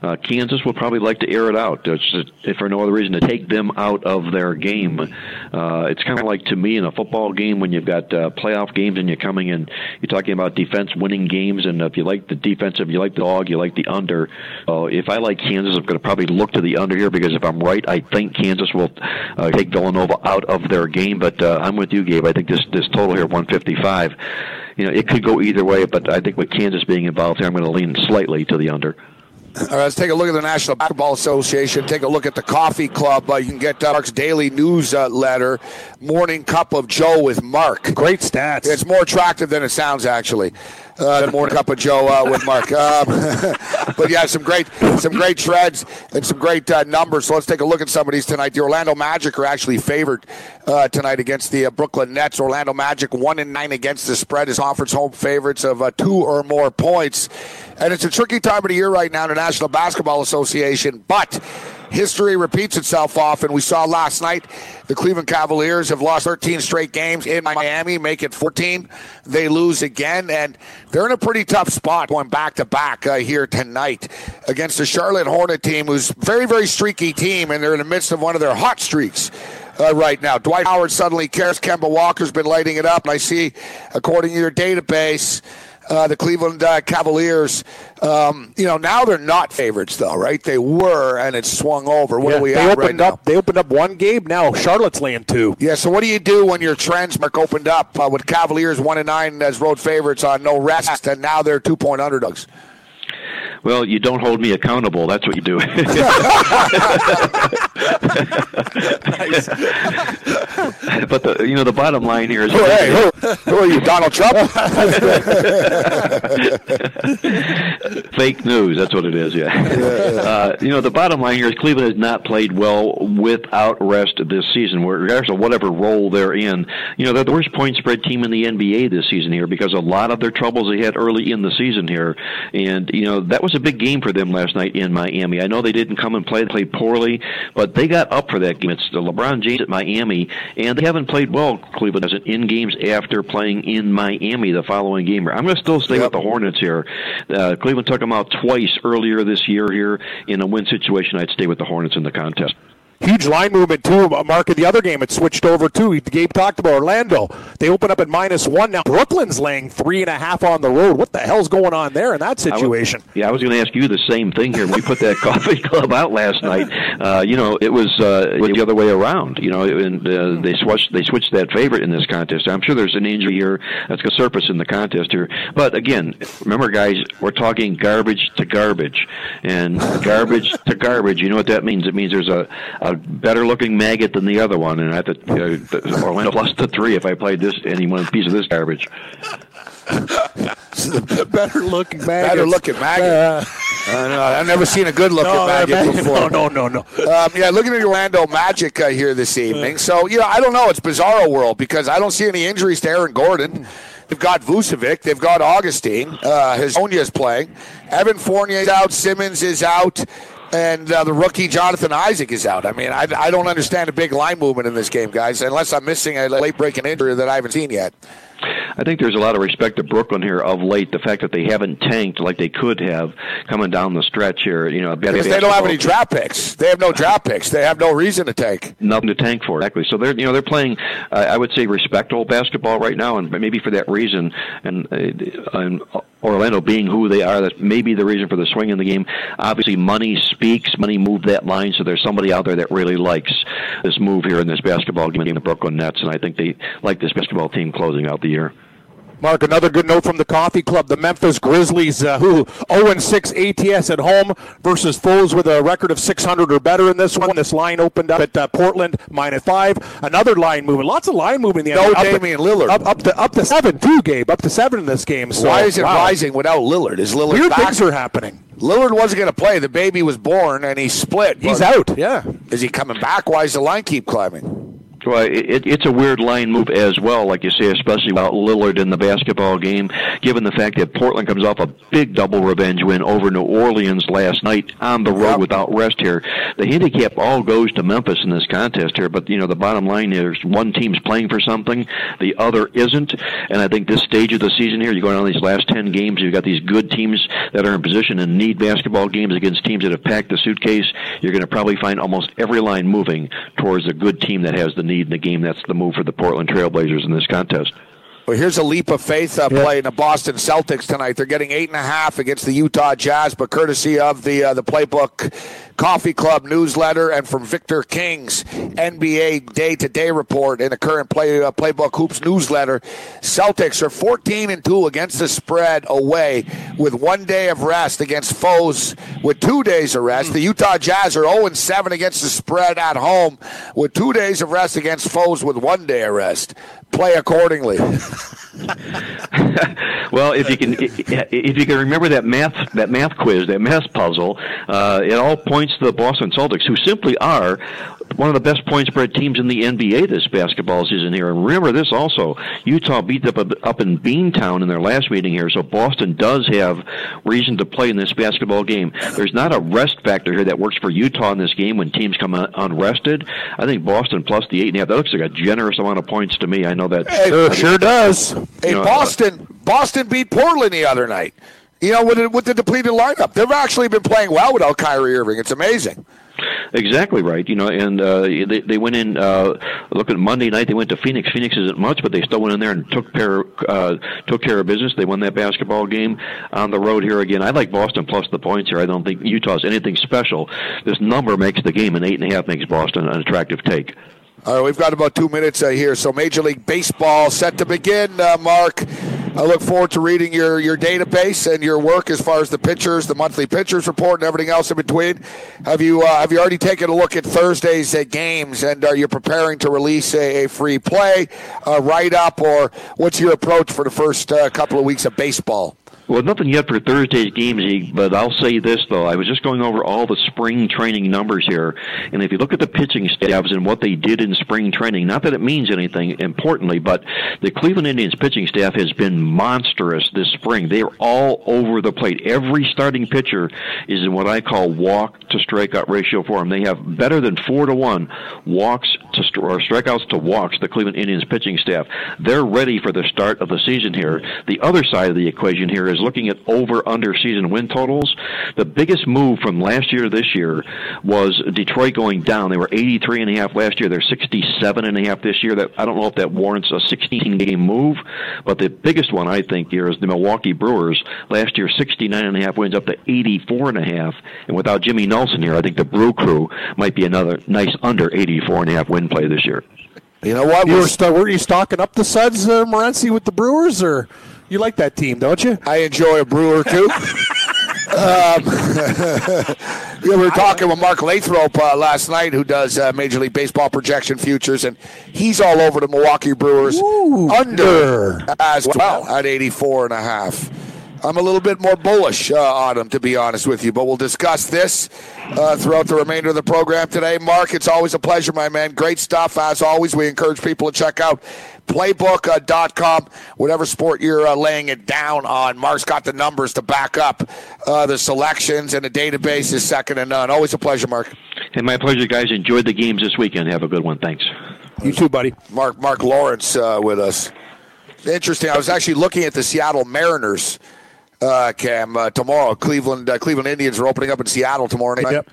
Uh, Kansas will probably like to air it out, if for no other reason to take them out of their game. Uh, it's kind of like to me in a football game when you've got uh, playoff games and you're coming and you're talking about defense winning games, and if you like the defensive, you like the dog, you like the under. Uh, if I like Kansas, I'm going to probably look to the under here because if I'm right, I think Kansas will uh, take Villanova out of their game. But uh, I'm with you, Gabe. I think this this total here, 155. You know, it could go either way, but I think with Kansas being involved here, I'm going to lean slightly to the under. All right, let's take a look at the National Basketball Association. Take a look at the Coffee Club. Uh, you can get uh, Mark's daily newsletter, Morning Cup of Joe with Mark. Great stats. It's more attractive than it sounds, actually. Uh, the Morning Cup of Joe uh, with Mark. Um, but yeah, some great, some great shreds and some great uh, numbers. So let's take a look at some of these tonight. The Orlando Magic are actually favored uh, tonight against the uh, Brooklyn Nets. Orlando Magic one and nine against the spread is conference home favorites of uh, two or more points. And it's a tricky time of the year right now in the National Basketball Association, but history repeats itself often. We saw last night the Cleveland Cavaliers have lost 13 straight games in Miami, make it 14. They lose again, and they're in a pretty tough spot going back to back uh, here tonight against the Charlotte Hornet team, who's very, very streaky team, and they're in the midst of one of their hot streaks. Uh, right now, Dwight Howard suddenly cares. Kemba Walker's been lighting it up, and I see, according to your database, uh, the Cleveland uh, Cavaliers. Um, you know, now they're not favorites, though, right? They were, and it's swung over. What Yeah, are we they at opened right up. They opened up one game. Now Charlotte's laying two. Yeah. So, what do you do when your trends mark opened up uh, with Cavaliers one and nine as road favorites on no rest, and now they're two point underdogs? Well, you don't hold me accountable. That's what you do. but the you know the bottom line here is Hey, who, who are you, Donald Trump? fake news. That's what it is. Yeah. Uh, you know the bottom line here is Cleveland has not played well without rest this season, regardless of whatever role they're in. You know they're the worst point spread team in the NBA this season here because a lot of their troubles they had early in the season here, and you know that was a big game for them last night in Miami. I know they didn't come and play; they played poorly, but they got up for that game. It's the LeBron James at Miami, and they haven't played well. Cleveland hasn't in games after playing in Miami the following game. I'm going to still stay with the Hornets here. Uh, Cleveland took them out twice earlier this year here in a win situation. I'd stay with the Hornets in the contest. Huge line movement too. Mark in the other game, it switched over too. Gabe talked about Orlando. They open up at minus one now. Brooklyn's laying three and a half on the road. What the hell's going on there in that situation? I was, yeah, I was going to ask you the same thing here. When we put that coffee club out last night, uh, you know, it was, uh, the other way around. You know, and uh, they switched they switched that favorite in this contest. I'm sure there's an injury here that's going to surface in the contest here. But again, remember, guys, we're talking garbage to garbage, and garbage to garbage. You know what that means? It means there's a, a better looking maggot than the other one, and I have to uh, Orlando plus the three if I played this any one piece of this garbage. Better looking maggot. Better looking maggot. Uh, I know, I've never seen a good looking No, Magic no, before. no, no, no. Um, yeah, looking at the Orlando Magic uh, here this evening. So, you know, I don't know. It's bizarro world because I don't see any injuries to Aaron Gordon. They've got Vucevic. They've got Augustin. Uh, Hezonja is playing. Evan Fournier's out. Simmons is out. And uh, the rookie Jonathan Isaac is out. I mean, I, I don't understand a big line movement in this game, guys, unless I'm missing a late breaking injury that I haven't seen yet. I think there's a lot of respect to Brooklyn here of late. The fact that they haven't tanked like they could have coming down the stretch here. You know, Because they don't have any draft picks. They have no draft picks. They have no reason to tank. nothing to tank for exactly. So they're you know they're playing uh, I would say respectable basketball right now, and maybe for that reason, and, uh, and Orlando being who they are, that may be the reason for the swing in the game. Obviously, money speaks. Money moved that line, so there's somebody out there that really likes this move here in this basketball game, the Brooklyn Nets, and I think they like this basketball team closing out the year. Mark, another good note from the Coffee Club. The Memphis Grizzlies, uh, who 0 6 ATS at home versus foes with a record of 600 or better in this one. This line opened up at uh, Portland minus five. Another line movement. Lots of line movement. In the No Damian Lillard. Up, up to up to seven too, Gabe. Up to seven in this game. So, Why is it wow. rising without Lillard? Is Lillard Weird back? things are happening. Lillard wasn't going to play. The baby was born and he split. He's out. Yeah. Is he coming back? Why does the line keep climbing? Well, it, it's a weird line move as well, like you say, especially without Lillard in the basketball game, given the fact that Portland comes off a big double revenge win over New Orleans last night on the road Yep. without rest here. The handicap all goes to Memphis in this contest here, but, you know, the bottom line is one team's playing for something, the other isn't, and I think this stage of the season here, you're going on these last 10 games, you've got these good teams that are in position and need basketball games against teams that have packed the suitcase. You're going to probably find almost every line moving towards a good team that has the need in the game. That's the move for the Portland Trailblazers in this contest. Well, here's a leap of faith uh, play in the Boston Celtics tonight. They're getting eight and a half against the Utah Jazz, but courtesy of the uh, the Playbook Coffee Club newsletter and from Victor King's NBA day to day report in the current play uh, Playbook Hoops newsletter, Celtics are 14 and two against the spread away with one day of rest against foes with two days of rest. The Utah Jazz are 0 and 7 against the spread at home with two days of rest against foes with one day of rest. Play accordingly. well, if you can, if you can remember that math, that math quiz, that math puzzle, uh, it all points to the Boston Celtics, who simply are one of the best point spread teams in the NBA this basketball season here. And remember this also: Utah beat up up in Beantown in their last meeting here, so Boston does have reason to play in this basketball game. There's not a rest factor here that works for Utah in this game when teams come un- unrested. I think Boston plus the eight and a half. That looks like a generous amount of points to me. I know that. Sure, sure does. Hey, know, Boston, Boston beat Portland the other night. You know, with, the- with the depleted lineup, they've actually been playing well without Kyrie Irving. It's amazing. Exactly right. You know, and uh, they they went in. Uh, look at Monday night. They went to Phoenix. Phoenix isn't much, but they still went in there and took care uh, took care of business. They won that basketball game on the road here again. I like Boston plus the points here. I don't think Utah's anything special. This number makes the game, and eight and a half makes Boston an attractive take. All right, we've got about two minutes uh, here. So Major League Baseball set to begin, uh, Mark. I look forward to reading your, your database and your work as far as the pitchers, the monthly pitchers report, and everything else in between. Have you uh, have you already taken a look at Thursday's uh, games, and are you preparing to release a, a free play, a write up, or what's your approach for the first uh, couple of weeks of baseball? Well, nothing yet for Thursday's games, but I'll say this, though. I was just going over all the spring training numbers here, and if you look at the pitching staffs and what they did in spring training, not that it means anything importantly, but the Cleveland Indians pitching staff has been monstrous this spring. They are all over the plate. Every starting pitcher is in what I call walk to strikeout ratio for them. They have better than four to one walks to or strikeouts to walks, the Cleveland Indians pitching staff. They're ready for the start of the season here. The other side of the equation here is looking at over under season win totals. The biggest move from last year to this year was Detroit going down. They were 83 and a half last year. They're 67 and a half this year. That I don't know if that warrants a 16 game move, but the biggest one I think here is the Milwaukee Brewers. Last year 69 and a half wins up to 84 and a half. And without Jimmy Nelson here, I think the Brew Crew might be another nice under 84 and a half win play this year. You know what? You were, We're- st- were you stocking up the Suds, uh, Morency, with the Brewers, or you like that team, don't you? I enjoy a brewer too. um, yeah, we were talking with Mark Lathrop uh, last night, who does uh, Major League Baseball projection futures, and he's all over the Milwaukee Brewers under as well at 84 and a half. I'm a little bit more bullish uh, on them, to be honest with you. But we'll discuss this uh, throughout the remainder of the program today. Mark, it's always a pleasure, my man. Great stuff, as always. We encourage people to check out playbook.com, whatever sport you're uh, laying it down on. Mark's got the numbers to back up uh, the selections, and the database is second to none. Always a pleasure, Mark. And my pleasure, guys. Enjoyed the games this weekend. Have a good one. Thanks. You too, buddy. Mark Mark Lawrence uh, with us. Interesting. I was actually looking at the Seattle Mariners. Uh, Cam uh, tomorrow, Cleveland uh, Cleveland Indians are opening up in Seattle tomorrow night. Yep.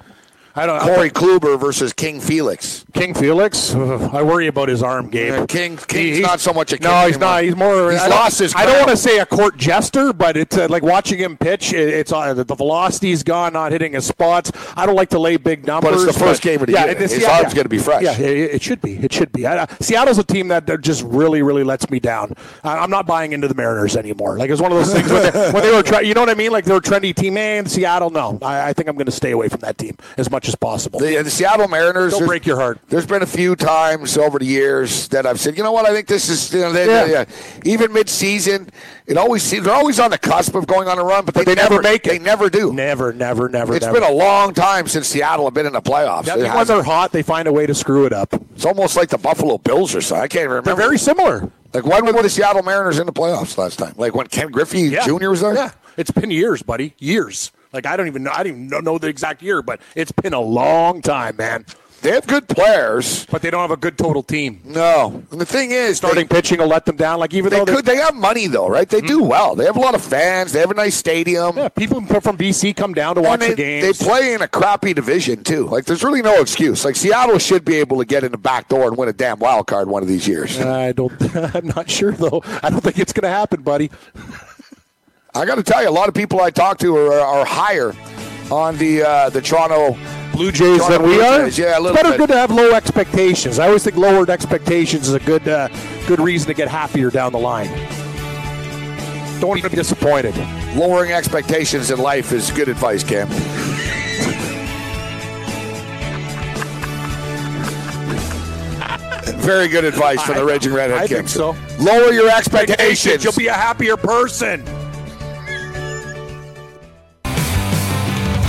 I don't. Corey Kluber versus King Felix. King Felix. I worry about his arm, Gabe. Yeah, King King's not so much a king no. He's anymore. not. He's more. He's I lost his I don't want to say a court jester, but it's uh, like watching him pitch. It, it's uh, the velocity's gone, not hitting his spots. I don't like to lay big numbers. But it's the first game of the yeah, year. His yeah, arm's yeah. gonna be fresh. Yeah, it, it should be. It should be. I, uh, Seattle's a team that, just really, really lets me down. I, I'm not buying into the Mariners anymore. Like it's one of those things when they, when they were, you know what I mean? Like they're a trendy team. Man, Seattle, no. I, I think I'm going to stay away from that team as much as possible. The, the Seattle Mariners. Don't break your heart. There's been a few times over the years that I've said, you know what, I think this is, you know, they, Yeah. they, uh, even mid-season, it always seems they're always on the cusp of going on a run, but they, they never make it. They never do. Never, never, never. It's never. been a long time since Seattle have been in the playoffs. Yeah, when they're hot, they find a way to screw it up. it's almost like the Buffalo Bills or something. I can't remember. They're very similar. like when were the Seattle Mariners in the playoffs last time? Like when Ken Griffey Jr. was there? Yeah, it's been years, buddy. Years. Like I don't even know. I don't even know- the exact year, but it's been a long time, man. They have good players. But they don't have a good total team. No. And the thing is, Starting they, pitching will let them down. Like even they though could. They have money though, right? They do hmm. well. They have a lot of fans. They have a nice stadium. yeah, people from BC come down to watch And they, the games. they play in a crappy division too. Like there's really no excuse. Like Seattle should be able to get in the back door and win a damn wild card one of these years. I don't. I'm not sure though. I don't think it's going to happen, buddy. I got to tell you, a lot of people I talk to are, are higher on the uh, the Toronto Blue Jays Toronto than we Blue are. Jays, yeah, a little it's better bit. good to have low expectations. I always think lowered expectations is a good uh, good reason to get happier down the line. Don't want to be disappointed. lowering expectations in life is good advice, Cam. Very good advice from the Raging Redhead I think so. Lower your expectations. You'll be a happier person.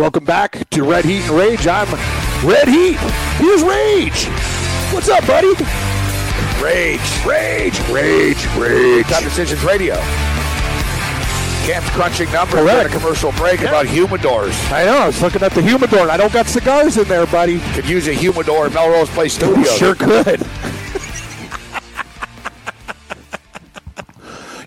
Welcome back to Red Heat and Rage. I'm Red Heat. Here's Rage. What's up, buddy? Rage. Rage, rage, rage. Time Decisions Radio. Cam's crunching numbers during a commercial break about humidors. I know. I was looking at the humidor. and I don't got cigars in there, buddy. Could use a humidor in Melrose Place Studios. Sure could.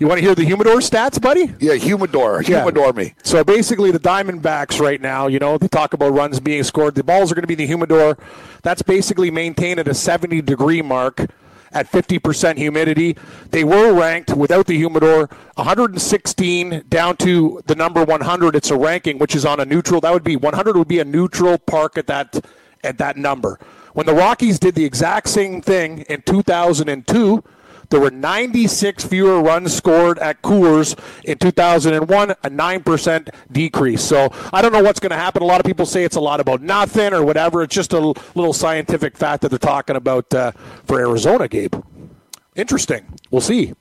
You want to hear the humidor stats, buddy? Yeah, humidor. Yeah. Humidor me. So basically, the Diamondbacks right now, you know, they talk about runs being scored. The balls are going to be in the humidor. That's basically maintained at a 70 degree mark at 50% humidity. They were ranked without the humidor 116 down to the number 100. It's a ranking which is on a neutral. That would be 100 would be a neutral park at that at that number. When the Rockies did the exact same thing in 2002, there were 96 fewer runs scored at Coors in 2001, a 9% decrease. So I don't know what's going to happen. A lot of people say it's a lot about nothing or whatever. It's just a little scientific fact that they're talking about uh, for Arizona, Gabe. Interesting. We'll see.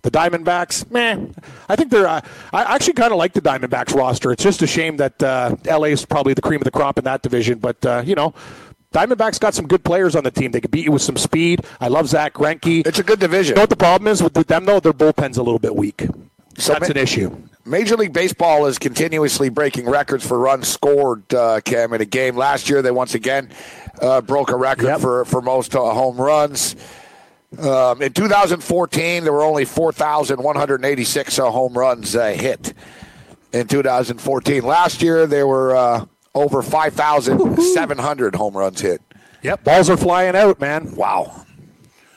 The Diamondbacks, meh. I think they're. Uh, I actually kind of like the Diamondbacks roster. It's just a shame that uh, LA is probably the cream of the crop in that division. But uh, you know, Diamondbacks got some good players on the team. They could beat you with some speed. I love Zack Greinke. It's a good division. You know what the problem is with them though? Their bullpen's a little bit weak. So That's ma- an issue. Major League Baseball is continuously breaking records for runs scored, uh, Cam, in a game. Last year, they once again uh, broke a record Yep. for, for most uh, home runs. Um, in 2014, there were only 4,186 uh, home runs uh, hit in 2014. Last year, there were uh, over 5,700 home runs hit. Yep. Balls are flying out, man. Wow.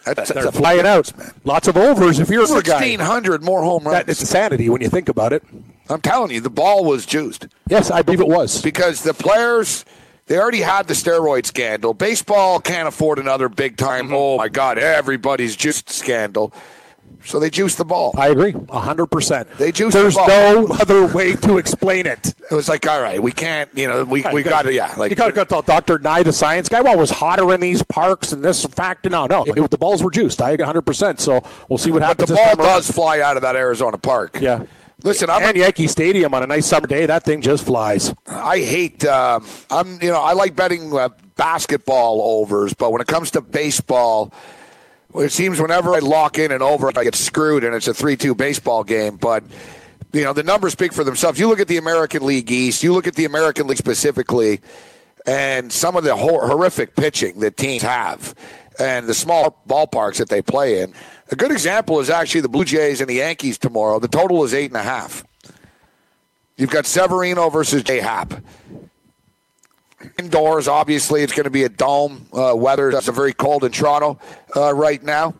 That's, They're that's a flying out. man. Lots of overs if you're a guy. 1,600 more home runs. That, it's insanity when you think about it. I'm telling you, the ball was juiced. Yes, I believe it was. because the players they already had the steroid scandal. Baseball can't afford another big time. Mm-hmm. Oh my God, everybody's juiced scandal. So they juiced the ball. I agree, hundred percent. They juiced There's the ball. no other way to explain it. It was like, all right, we can't. You know, we we got to yeah. Like you got to tell Dr. Nye, the science guy. Well, it was hotter in these parks and this fact. No, no, it, the balls were juiced. I 100. percent So we'll see what but happens. the ball around. does fly out of that Arizona park. Yeah. Listen, I'm and Yankee Stadium on a nice summer day, that thing just flies. I hate. Um, I'm you know I like betting uh, basketball overs, but when it comes to baseball, well, it seems whenever I lock in and over, I get screwed, and it's a three-two baseball game. But you know the numbers speak for themselves. You look at the American League East. You look at the American League specifically, and some of the hor- horrific pitching that teams have, and the small ballparks that they play in. A good example is actually the Blue Jays and the Yankees tomorrow. The total is eight and a half. You've got Severino versus J Happ. Indoors, obviously, it's going to be a dome uh, weather. It's very cold in Toronto uh, right now.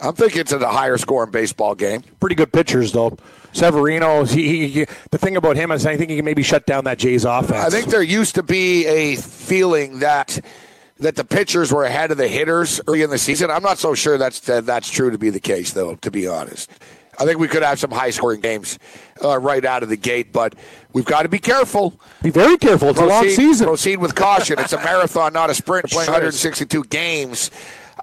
I'm thinking it's a higher scoring baseball game. Pretty good pitchers, though. Severino, he, he, he- the thing about him is I think he can maybe shut down that Jays offense. I think there used to be a feeling that that the pitchers were ahead of the hitters early in the season. I'm not so sure that's that, that's true to be the case, though. To be honest, I think we could have some high scoring games uh, right out of the gate, but we've got to be careful. Be very careful. It's a long season. Proceed with caution. It's a marathon, not a sprint. Playing 162 games.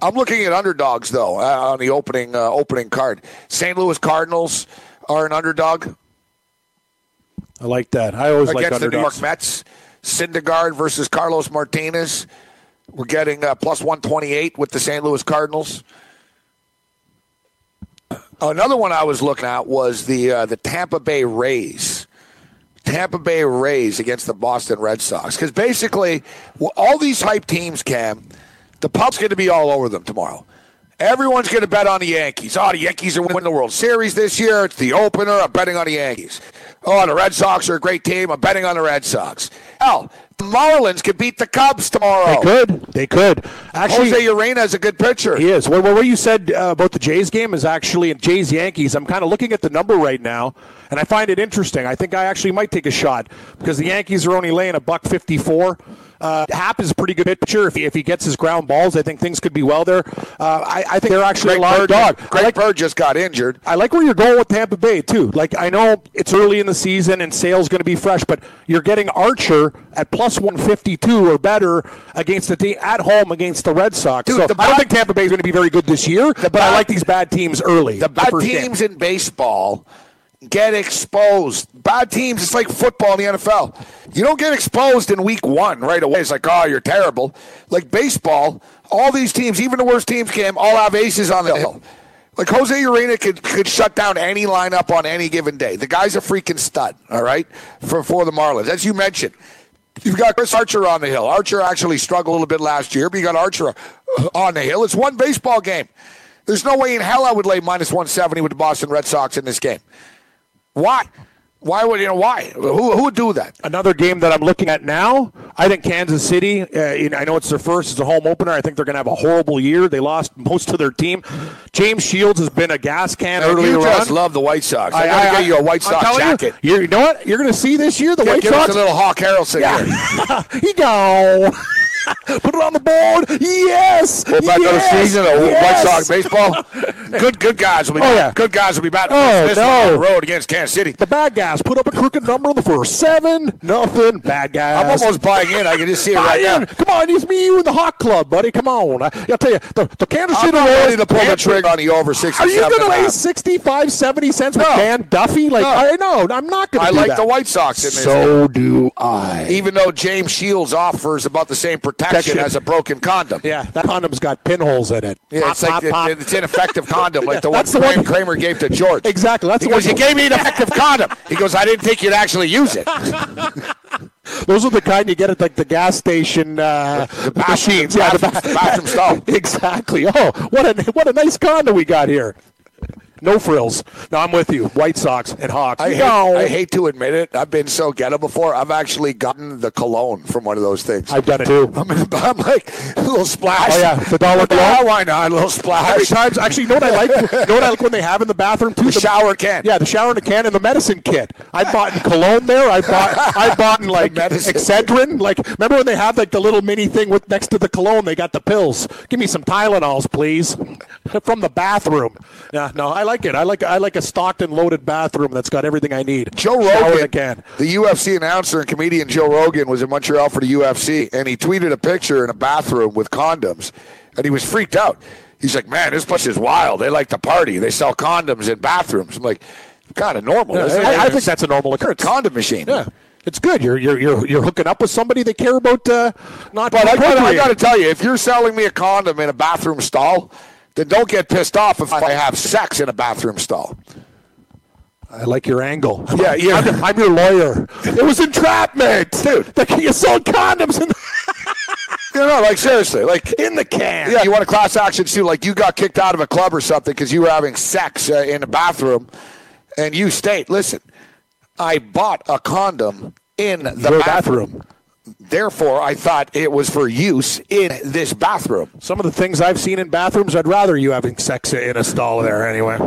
I'm looking at underdogs though uh, on the opening uh, opening card. St. Louis Cardinals are an underdog I like that. I always like against the New. York Mets. Syndergaard versus Carlos Martinez. We're getting uh, plus 128 with the St. Louis Cardinals. Another one I was looking at was the uh, the Tampa Bay Rays. Tampa Bay Rays against the Boston Red Sox. Because basically, all these hype teams, Cam, the pub's going to be all over them tomorrow. Everyone's going to bet on the Yankees. Oh, the Yankees are winning the World Series this year. It's the opener. I'm betting on the Yankees. Oh, the Red Sox are a great team. I'm betting on the Red Sox. Hell, the Marlins could beat the Cubs tomorrow. They could. They could. Actually, Jose Urena is a good pitcher. He is. Well, well, what you said uh, about the Jays game is actually in Jays Yankees. I'm kind of looking at the number right now, and I find it interesting. I think I actually might take a shot because the Yankees are only laying a buck 54. Uh, Happ is a pretty good pitcher. If he, if he gets his ground balls, I think things could be well there. Uh, I, I think they're actually Greg a live Bird, dog. I Greg like, Bird just got injured. I like where you're going with Tampa Bay too. Like I know it's early in the season and Sale's going to be fresh, but you're getting Archer at plus 152 or better against the team at home against the Red Sox. Dude, so the I don't think Tampa Bay is going to be very good this year, but I like these bad teams early. The bad game. teams in baseball get exposed. Bad teams, it's like football in the NFL. You don't get exposed in week one right away. It's like, oh, you're terrible. Like baseball, all these teams, even the worst teams, Cam, all have aces on the hill. Like Jose Urena could, could shut down any lineup on any given day. The guy's a freaking stud, all right, for, for the Marlins. As you mentioned, You've got Chris Archer on the hill. Archer actually struggled a little bit last year, but you got Archer uh, on the hill. It's one baseball game. There's no way in hell I would lay minus 170 with the Boston Red Sox in this game. Why? Why would you know why? Who, who would do that? Another game that I'm looking at now, I think Kansas City. Uh, you know, I know it's their first, it's a home opener. I think they're going to have a horrible year. They lost most of their team. James Shields has been a gas can And earlier you just on. love the White Sox. I, got to get you a White Sox jacket. You, you know what? You're going to see this year the Yeah, White give Sox. us a little Hawk Harrelson here. he go. Put it on the board. Yes. Bet yes. another season of yes. White Sox baseball. good, good guys will be. Oh, back. yeah. Good guys will be back. Oh, this no. on the road against Kansas City. The bad guys put up a crooked number in the first. Seven, nothing. Bad guys. I'm almost buying in. I can just see it right Buy now. Come on, it's me, you, and the Hawk Club, buddy. Come on. I, will tell you, the, the Kansas I'm City ready to pull the trigger on the over Are you going to lay half. 65, 70 cents with No. Dan Duffy? Like, No. I know. I'm not going to I like that. the White Sox in. So do I. even though James Shields offers about the same protection Protection. as a broken condom. Yeah, that condom's got pinholes in it. Yeah, it's Pop, like pop, it- pop. it's ineffective condom, like the one That's the Kramer, one- Kramer gave to George. Exactly. That's He the goes, one- "You gave me an effective condom." He goes, "I didn't think you'd actually use it." Those are the kind you get at like the gas station uh, The bathroom- machines. Yeah, the bathroom- bathroom stall. exactly. Oh, what a what a nice condo we got here. No frills. No, I'm with you. White Sox and Hawks. I hate. I hate to admit it. I've been so ghetto before. I've actually gotten the cologne from one of those things. I've done it too. I'm, I'm like a little splash. Oh, yeah, the dollar Yeah, cologne? why not? A little splash. Every splash. time, actually, you know what I like? You know what I like when they have in the bathroom too? The shower can. Yeah, the shower in a can and the medicine kit. I bought in cologne there. I bought I bought in like. Excedrin. Like remember when they have like the little mini thing with next to the cologne? They got the pills. Give me some Tylenols, please, from the bathroom. Yeah, no, I like it. I like I like a stocked and loaded bathroom that's got everything I need. Joe Shower in a Rogan, can. the UFC announcer and comedian Joe Rogan, was in Montreal for the UFC, and he tweeted a picture in a bathroom with condoms, and he was freaked out. He's like, "Man, this place is wild. They like to party. They sell condoms in bathrooms." I'm like, "Kind of normal, Yeah, isn't it? I, I think that's a normal occurrence. condom machine." Yeah. It's good. You're you're you're you're hooking up with somebody they care about uh, not. But I, I got to tell you, if you're selling me a condom in a bathroom stall, then don't get pissed off if I have sex in a bathroom stall. I like your angle. Yeah, yeah. I'm, I'm your lawyer. It was entrapment, dude. The, you sold condoms in the, You know, like seriously, like in the can. Yeah, you want a class action suit like you got kicked out of a club or something because you were having sex uh, in a bathroom, and you state, "Listen, I bought a condom in the Your bathroom. Therefore, I thought it was for use in this bathroom." Some of the things I've seen in bathrooms, I'd rather you having sex in a stall there anyway.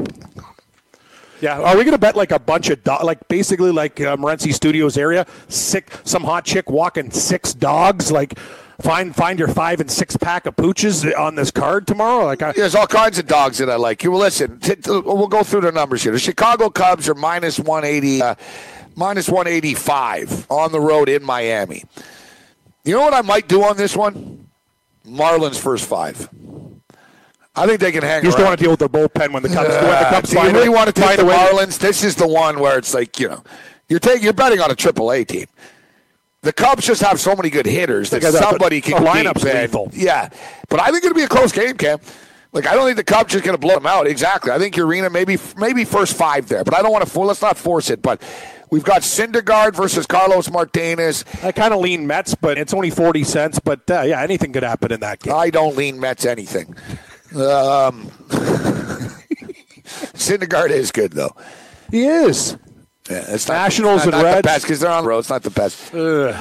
Yeah, are we gonna bet like a bunch of do- like basically like uh, Morency Studios area, sick some hot chick walking six dogs like. Find find your five and six pack of pooches on this card tomorrow. Like I, There's all kinds of dogs that I like. You listen. T- t- we'll go through the numbers here. The Chicago Cubs are minus 180, uh, minus 185 on the road in Miami. You know what I might do on this one? Marlins first five. I think they can hang. you just around. don't want to deal with their bullpen when the Cubs when the Uh, Cubs do you really a- want to take the Marlins? This is the one where it's like you know, you're taking you're betting on a Triple A team. The Cubs just have so many good hitters that somebody can the keep. lineup's lethal. Yeah, but I think it'll be a close game, Cam. Like I don't think the Cubs are going to blow them out. Exactly. I think Urena maybe maybe first five there, but I don't want to. Let's not force it. But we've got Syndergaard versus Carlos Martinez. I kind of lean Mets, but it's only forty cents. But uh, yeah, anything could happen in that game. I don't lean Mets anything. Um, Syndergaard is good though. he is. Yeah, it's Nationals not, and not Reds. the best because they're on the road. It's not the best. Uh,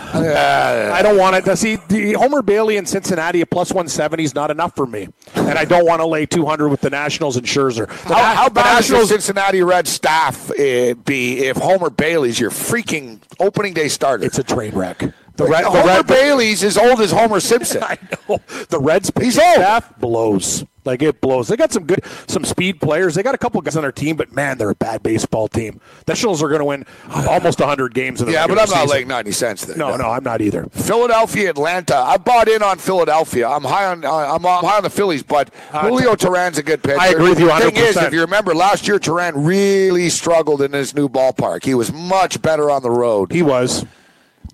I don't want it. See, the Homer Bailey in Cincinnati at plus one seventy is not enough for me, and I don't want to lay two hundred with the Nationals and Scherzer. The how, how bad the Nationals? Cincinnati Red staff uh, be if Homer Bailey's your freaking opening day starter? It's a train wreck. The Red, the Homer Red, Bailey's as old as Homer Simpson. I know the Reds. He's old. staff blows like it blows. They got some good, some speed players. They got a couple guys on their team, but man, they're a bad baseball team. The Nationals are going to win almost hundred games. In the yeah, but I'm not season. laying ninety cents there. No, no, I'm not either. Philadelphia, Atlanta. I bought in on Philadelphia. I'm high on. I'm high on the Phillies, but Julio Teheran's a good pitcher. I agree with you Thing is, if you remember, last year Turan really struggled in his new ballpark. He was much better on the road. He was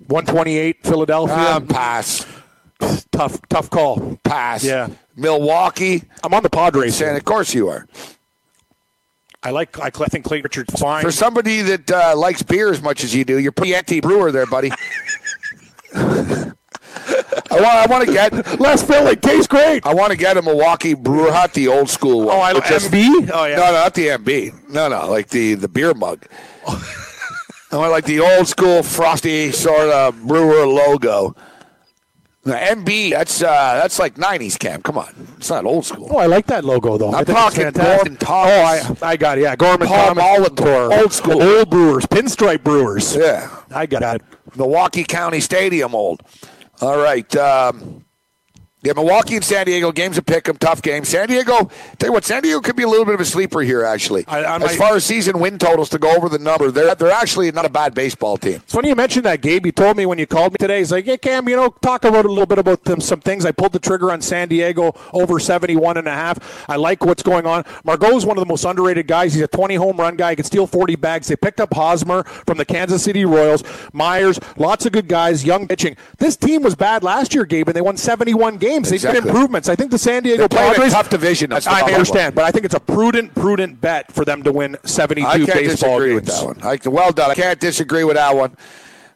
one twenty eight Philadelphia. Um, pass, tough, tough call. pass. Yeah. Milwaukee. I'm on the Padres. And of course you are. I like. I I think Clayton Richard's fine. For somebody that uh, likes beer as much as you do, you're pretty anti-brewer there, buddy. I want. I want to get. Les Philly tastes great. I want to get a Milwaukee Brewer Hut, the old school one. Oh, I just- MB. Oh yeah. No, no, not the MB. No, no, like the the beer mug. I want like the old school frosty sort of brewer logo. MB, that's uh, that's like '90s cam. Come on, it's not old school. Oh, I like that logo though. I'm I think it's talking. Gorman Thomas. Oh, I, I got it. Yeah, Gorman Paul. Molitor, old school. Old Brewers, pinstripe Brewers. Yeah, I got it. Milwaukee County Stadium old. All right. Um, Yeah, Milwaukee and San Diego games of pick 'em, tough game. San Diego, tell you what, San Diego could be a little bit of a sleeper here. Actually, I- I as far as season win totals to go over the number, they're they're actually not a bad baseball team. It's funny you mentioned that, Gabe. You told me when you called me today. He's like, "Yeah, Cam, you know, talk about a little bit about them, some things." I pulled the trigger on San Diego over 71 and a half. I like what's going on. Margot's one of the most underrated guys. He's a 20 home run guy. He can steal 40 bags. They picked up Hosmer from the Kansas City Royals. Myers, lots of good guys, young pitching. This team was bad last year, Gabe, and they won 71 games. They've Exactly. been improvements. I think the San Diego They play in a tough division. I understand, but I think it's a prudent, prudent bet for them to win 72 I can't baseball disagree games. with that one. I, can- well done. I can't disagree with that one.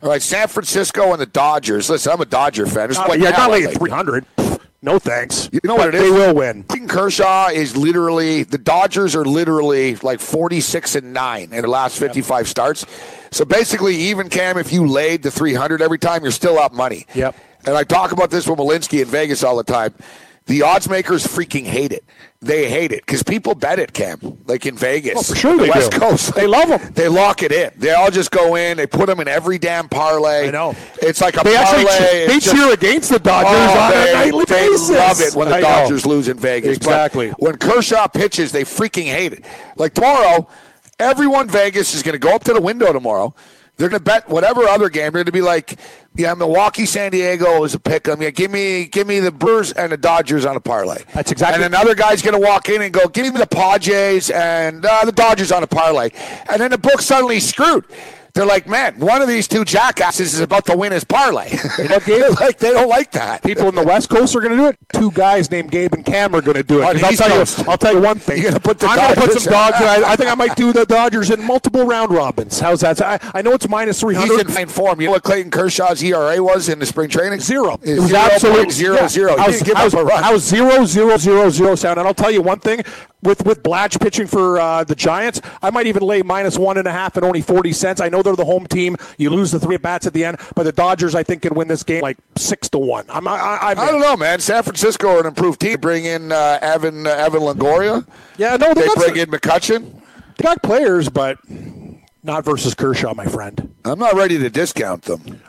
All right, San Francisco and the Dodgers. Listen, I'm a Dodger fan. Just Uh, yeah, not like like- 300. No thanks. You know what it is? They will win. Clayton Kershaw is literally the Dodgers are literally like 46 and 9 in their last 55 starts. So basically even Cam if you laid the 300 every time you're still up money. Yep. And I talk about this with Malinsky in Vegas all the time. The odds makers freaking hate it. They hate it because people bet it, Cam, like in Vegas. Oh, for sure the they West do. Coast. They love 'em. They lock it in. They all just go in. They put them in every damn parlay. I know. It's like a They parlay. actually they just- cheer against the Dodgers Oh, on they, a nightly they basis. love it when the I know. Dodgers lose in Vegas. But Exactly. when Kershaw pitches, they freaking hate it. Like tomorrow, everyone Vegas is going to go up to the window tomorrow. They're going to bet whatever other game. They're going to be like, yeah, Milwaukee, San Diego is a pick 'em. Yeah, give me, give me the Brewers and the Dodgers on a parlay. That's exactly- And another guy's going to walk in and go, give me the Padres and uh, the Dodgers on a parlay. And then the book's suddenly screwed. They're like, man, one of these two jackasses is about to win his parlay. like they don't like that. People in the West Coast are going to do it. Two guys named Gabe and Cam are going to do it. On 'Cause the I'll tell Coast. you, I'll tell you one thing. You're gonna put the I'm going to put some dogs. I, I think I might do the Dodgers in multiple round robins. How's that? I, I know it's minus three He's hundred. in fine form. You know what Clayton Kershaw's ERA was in the spring training? Zero. It was zero absolute point zero yeah. zero. He I was, I was, up a run. I was zero zero zero zero sound. And I'll tell you one thing: with with Blach pitching for uh, the Giants, I might even lay minus one and a half and only forty cents. I know they're the home team. You lose the three at bats at the end, but the Dodgers, I think, can win this game like six to one. I'm, I, I, I'm I don't know, man. San Francisco are an improved team. Bring in uh, Evan uh, Evan Longoria. Yeah, no, They bring in McCutchen. They got players, but not versus Kershaw, my friend. I'm not ready to discount them.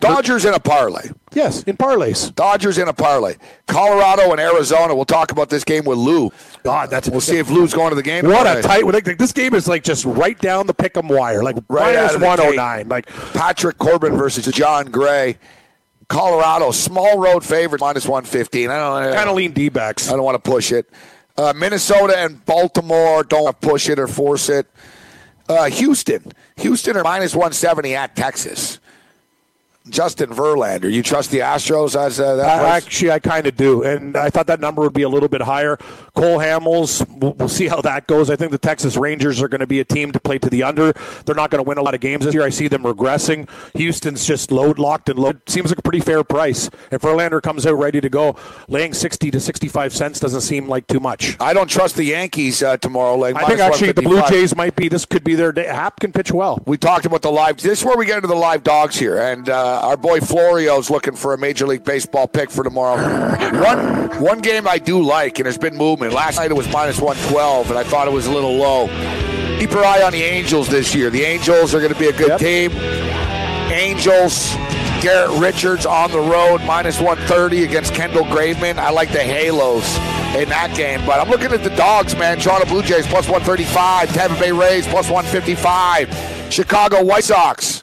Dodgers in a parlay. Yes, in parlays. Dodgers in a parlay. Colorado and Arizona. We'll talk about this game with Lou. God, that's We'll see if Lou's going to the game. what a tight. Like, this game is like just right down the pick'em wire, like Right minus one hundred nine. Like Patrick Corbin versus Jon Gray. Colorado, small road favorite, minus 115. I don't kind of lean D backs. I don't want to push it. Uh, Minnesota and Baltimore don't want to push it or force it. Uh, Houston. Houston are minus 170 at Texas. Justin Verlander. You trust the Astros as uh, that I, actually, I kind of do, and I thought that number would be a little bit higher. Cole Hamels, we'll, we'll see how that goes. I think the Texas Rangers are going to be a team to play to the under. They're not going to win a lot of games this year. I see them regressing. Houston's just load locked and load. Seems like a pretty fair price. If Verlander comes out ready to go, laying sixty to sixty-five cents doesn't seem like too much. I don't trust the Yankees uh, tomorrow. Like I think actually the Blue Jays might be. This could be their day. Happ can pitch well. We talked about the live. This is where we get into the live dogs here, and uh, our boy Florio's looking for a Major League Baseball pick for tomorrow. One one game I do like, and there's been movement. Last night it was minus one twelve, and I thought it was a little low. Keep your eye on the Angels this year. The Angels are going to be a good Yep. team. Angels. Garrett Richards on the road, minus 130 against Kendall Graveman. I like the Halos in that game, but I'm looking at the dogs, man. Toronto Blue Jays plus 135, Tampa Bay Rays plus 155, Chicago White Sox.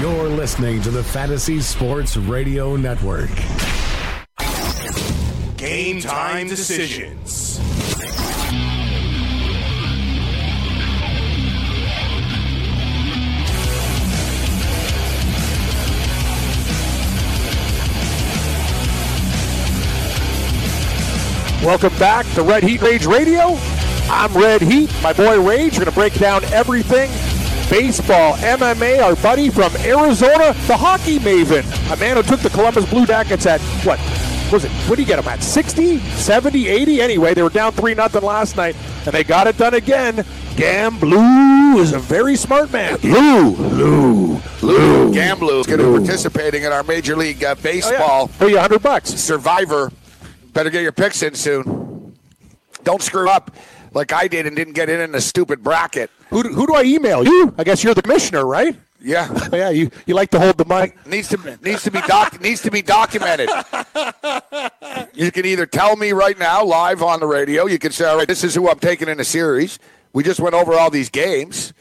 You're listening to the Fantasy Sports Radio Network. Game time decisions. Welcome back to Red Heat Rage Radio. I'm Red Heat. My boy Rage. We're going to break down everything baseball, MMA, our buddy from Arizona, the hockey maven, a man who took the Columbus Blue Jackets at what? Was it? What do you get them at? 60, 70, 80? Anyway, they were down 3 nothing last night, and they got it done again. Gamblu is a very smart man. Lou, Lou, Lou. Gamblu is going to be participating in our Major League uh, Baseball Pay you 100 bucks. Survivor. Better get your picks in soon. Don't screw up like I did and didn't get in in the stupid bracket. Who, do- who do I email? You? I guess you're the commissioner, right? Yeah. Yeah, you, you like to hold the mic. needs to needs to be doc needs to be documented. You can either tell me right now live on the radio. You can say, "All right, this is who I'm taking in the series." We just went over all these games.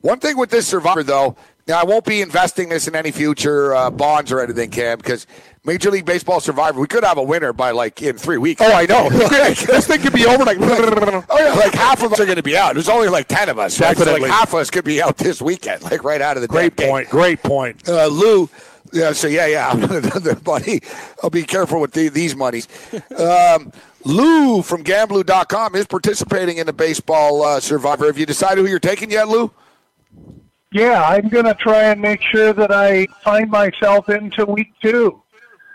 One thing with this Survivor, though, now I won't be investing this in any future uh, bonds or anything, Cam, because Major League Baseball Survivor, we could have a winner by like in three weeks. Oh, I know. this thing could be over like. Oh yeah, like half of us are going to be out. There's only like ten of us. Right? So like half of us could be out this weekend, like right out of the Great damn game. point. Great point. Uh, Lou, yeah, so yeah, yeah, another buddy. I'll be careful with the, these monies. Um, Lou from Gamblu.com is participating in the baseball uh, Survivor. Have you decided who you're taking yet, Lou? Yeah, I'm going to try and make sure that I find myself into week two.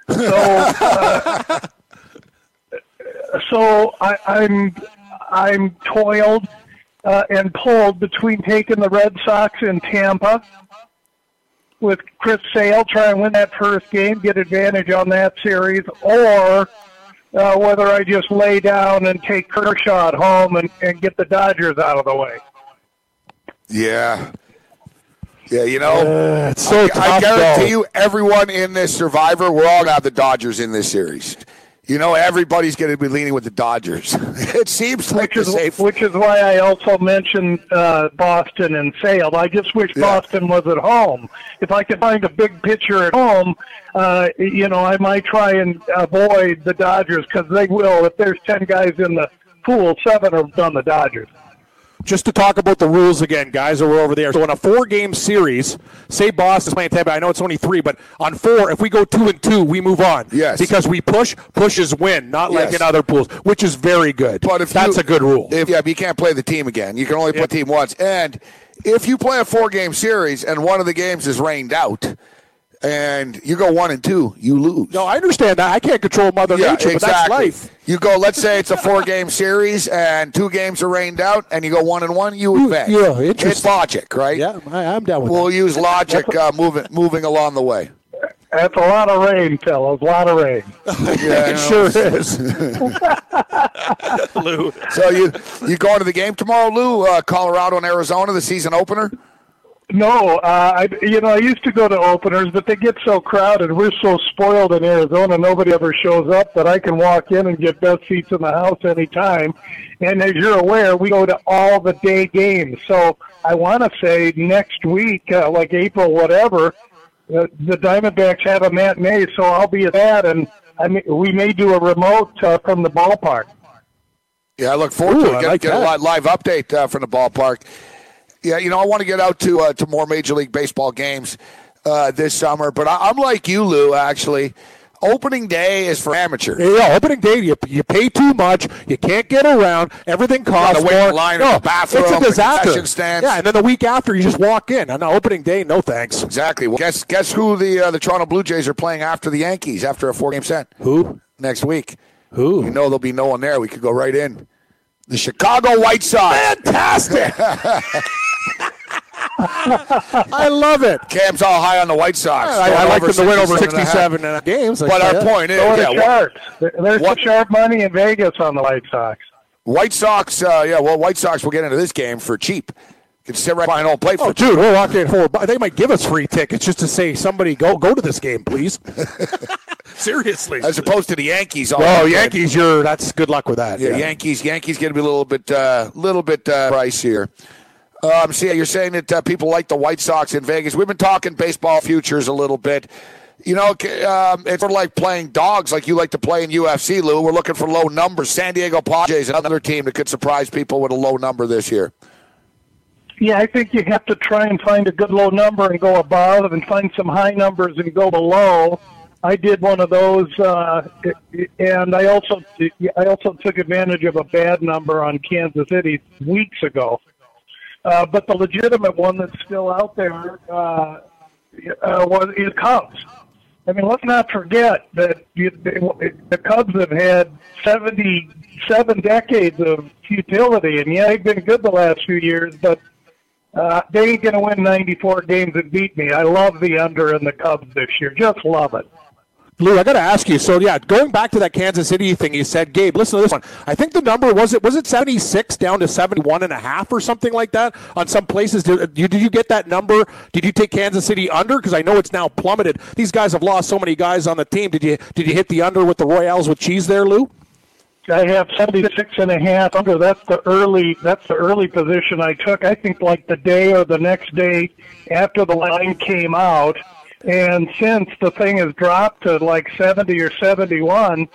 So, uh, so I, I'm I'm toiled uh, and pulled between taking the Red Sox in Tampa with Chris Sale, try and win that first game, get advantage on that series, or uh, whether I just lay down and take Kershaw at home and, and get the Dodgers out of the way. Yeah. Yeah, you know, Uh, it's so I, tough, I guarantee though. you, everyone in this Survivor, we're all going to have the Dodgers in this series. You know, everybody's going to be leaning with the Dodgers. it seems like which is safe. which is why I also mentioned uh, Boston and failed. I just wish Yeah. Boston was at home. If I could find a big pitcher at home, uh, you know, I might try and avoid the Dodgers because they will. If there's ten guys in the pool, seven are on the Dodgers. Just to talk about the rules again, guys, that were over there. So in a four-game series, say Boston's playing Tampa. I know it's only three, but on four, if we go two and two, we move on. Yes. Because we push, pushes win, not like Yes. in other pools, which is very good. But if that's you- a good rule. If, yeah, but you can't play the team again. You can only play Yeah. team once. And if you play a four game series and one of the games is rained out and you go one and two, you lose. no, I understand that. I can't control Mother yeah, Nature, exactly. but that's life. You go, let's say it's a four game series and two games are rained out and you go one and one, you Ooh, advance. yeah, It's logic, right? Yeah, I, I'm down with that. We'll that. use logic uh, moving moving along the way. That's a lot of rain, fellas. A lot of rain. Yeah, It sure is. Lou. So you you going to the game tomorrow, Lou? Uh, Colorado and Arizona, the season opener. No, uh, I you know I used to go to openers, but they get so crowded. We're so spoiled in Arizona. Nobody ever shows up that I can walk in and get best seats in the house anytime. And as you're aware, we go to all the day games. So I want to say next week, uh, like April, whatever, uh, the Diamondbacks have a matinee, so I'll be at that, and I mean, we may do a remote uh, from the ballpark. Yeah, I look forward Ooh, to it. Get, like get a live update uh, from the ballpark. Yeah, you know, I want to get out to uh, to more Major League Baseball games uh, this summer, but I, I'm like you, Lou. Actually, opening day is for amateurs. Yeah, opening day, you, you pay too much. You can't get around. Everything costs wait more. line no, the bathroom, It's a disaster. stands. Yeah, and then the week after, you just walk in. On opening day, no thanks. Exactly. Well, guess guess who the uh, the Toronto Blue Jays are playing after the Yankees after a four game set Who? next week. Who? You know there'll be no one there. We could go right in. The Chicago White Sox. Fantastic. I love it. Cam's all high on the White Sox. I, I like them to win over 67 and a half. 67 games. I But tell our point is, So are yeah, the what- Sharks. There's what- some sharp money in Vegas on the White Sox. White Sox, uh, yeah, well, White Sox will get into this game for cheap. Can sit right behind home plate for Oh, dude, we're walking in for. They might give us free tickets just to say somebody go go to this game, please. Seriously. as opposed to the Yankees. Oh, weekend. Yankees, you're that's good luck with that. Yeah, Yankees. Yankees going to be a little bit, uh, little bit uh, pricier. Um, see, you're saying that uh, people like the White Sox in Vegas. We've been talking baseball futures a little bit. You know, um, it's sort of like playing dogs, like you like to play in UFC, Lou. We're looking for low numbers. San Diego Padres, another team that could surprise people with a low number this year. Yeah, I think you have to try and find a good low number and go above, and find some high numbers and go below. I did one of those, uh, and I also I also took advantage of a bad number on Kansas City weeks ago. Uh, but the legitimate one that's still out there uh, uh, was is Cubs. I mean, let's not forget that the Cubs have had 77 decades of futility, and yeah, they've been good the last few years, but uh, they ain't going to win 94 games and beat me. I love the under in the Cubs this year. Just love it. Lou, I got to ask you. So, yeah, going back to that Kansas City thing, you said, Gabe, listen to this one. I think the number was it was it 76 down to 71 and a half or something like that on some places. Did you, did you get that number? Did you take Kansas City under? Because I know it's now plummeted. These guys have lost so many guys on the team. Did you did you hit the under with the Royals with cheese there, Lou? I have 76 and a half under. That's the early. That's the early position I took. I think like the day or the next day after the line came out and since the thing has dropped to like 70 or 71,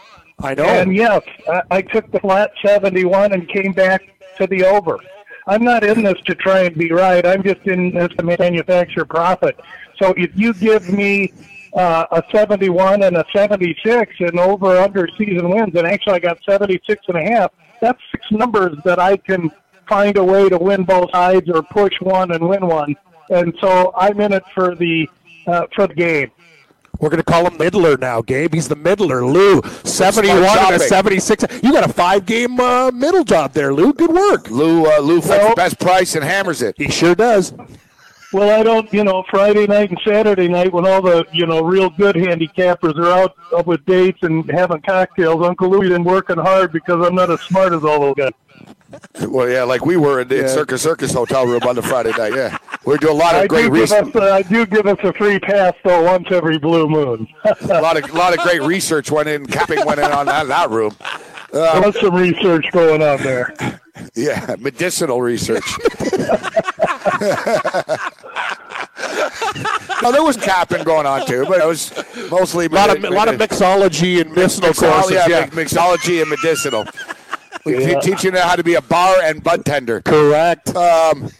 I know. And yes, I, I took the flat 71 and came back to the over. I'm not in this to try and be right. I'm just in this to manufacture profit. So if you give me uh, a 71 and a 76 and over under season wins, and actually I got 76 and a half, that's six numbers that I can find a way to win both sides or push one and win one. And so I'm in it for the uh, for the game. We're going to call him Middler now, Gabe. He's the Middler. Lou, 71 and a 76. You got a five game uh, middle job there, Lou. Good work. Lou, uh, Lou well, the best price and hammers it. He sure does. Well, I don't, you know, Friday night and Saturday night when all the, you know, real good handicappers are out up with dates and having cocktails. Uncle Louie been working hard because I'm not as smart as all those guys. Well, yeah, like we were in, the yeah. Circus Circus hotel room on the Friday night. Yeah, we do a lot of I great research. Uh, I do give us a free pass though once every blue moon. a lot of a lot of great research went in. Capping went in on that, that room. Um, There's some research going on there. Yeah, medicinal research. no, there was capping going on too, but it was mostly a lot of a lot of mixology and medicinal courses. Yeah, yeah, mixology and medicinal. Yeah. teaching you how to be a bar and bud tender. Correct. Um,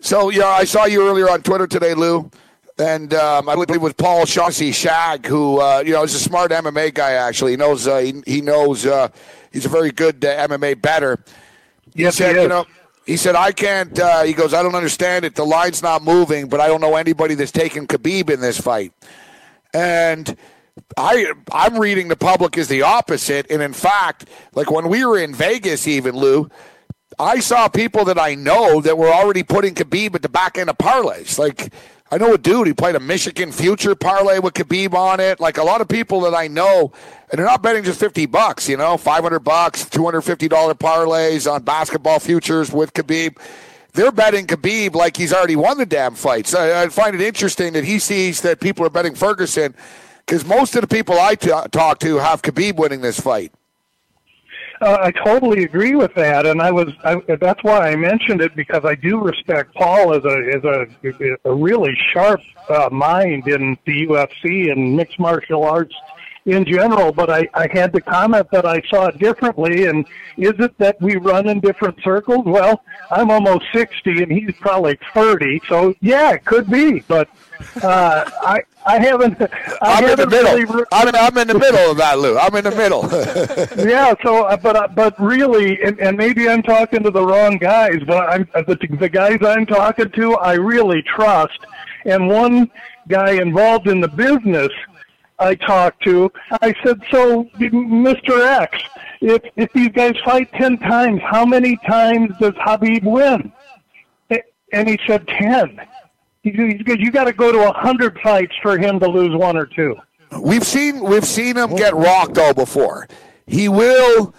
so yeah, I saw you earlier on Twitter today, Lou, and um, I believe it was Paul Shaughnessy Shag, who uh, you know is a smart MMA guy. Actually, he knows uh, he, he, knows uh, he's a very good uh, MMA better. Yes, he said, he you know. He said, "I can't." Uh, he goes, "I don't understand it. The line's not moving, but I don't know anybody that's taken Khabib in this fight." And I I'm reading the public as the opposite, and in fact, like when we were in Vegas, even Lou, I saw people that I know that were already putting Khabib at the back end of parlays. Like I know a dude, he played a Michigan future parlay with Khabib on it. Like a lot of people that I know, and they're not betting just fifty bucks, you know, five hundred bucks, two hundred fifty dollar parlays on basketball futures with Khabib. They're betting Khabib like he's already won the damn fight. So I find it interesting that he sees that people are betting Ferguson because most of the people I t- talk to have Khabib winning this fight. Uh, I totally agree with that, and I was I, that's why I mentioned it because I do respect Paul as a as a, a really sharp uh, mind in the UFC and mixed martial arts in general, but I, I had to comment that I saw it differently. And is it that we run in different circles? Well, I'm almost 60 and he's probably 30. So, yeah, it could be. But uh, I, I haven't. I am in the middle. Really I'm, in, I'm in the middle of that, Lou. I'm in the middle. yeah. So, uh, but uh, but really, and, and maybe I'm talking to the wrong guys, but I'm uh, the, the guys I'm talking to, I really trust. And one guy involved in the business I talked to, I said, "So, Mr. X, if if these guys fight ten times, how many times does Khabib win?" And he said ten. He said, "You got to go to a hundred fights for him to lose one or two. We've seen we've seen him get rocked though before. He will.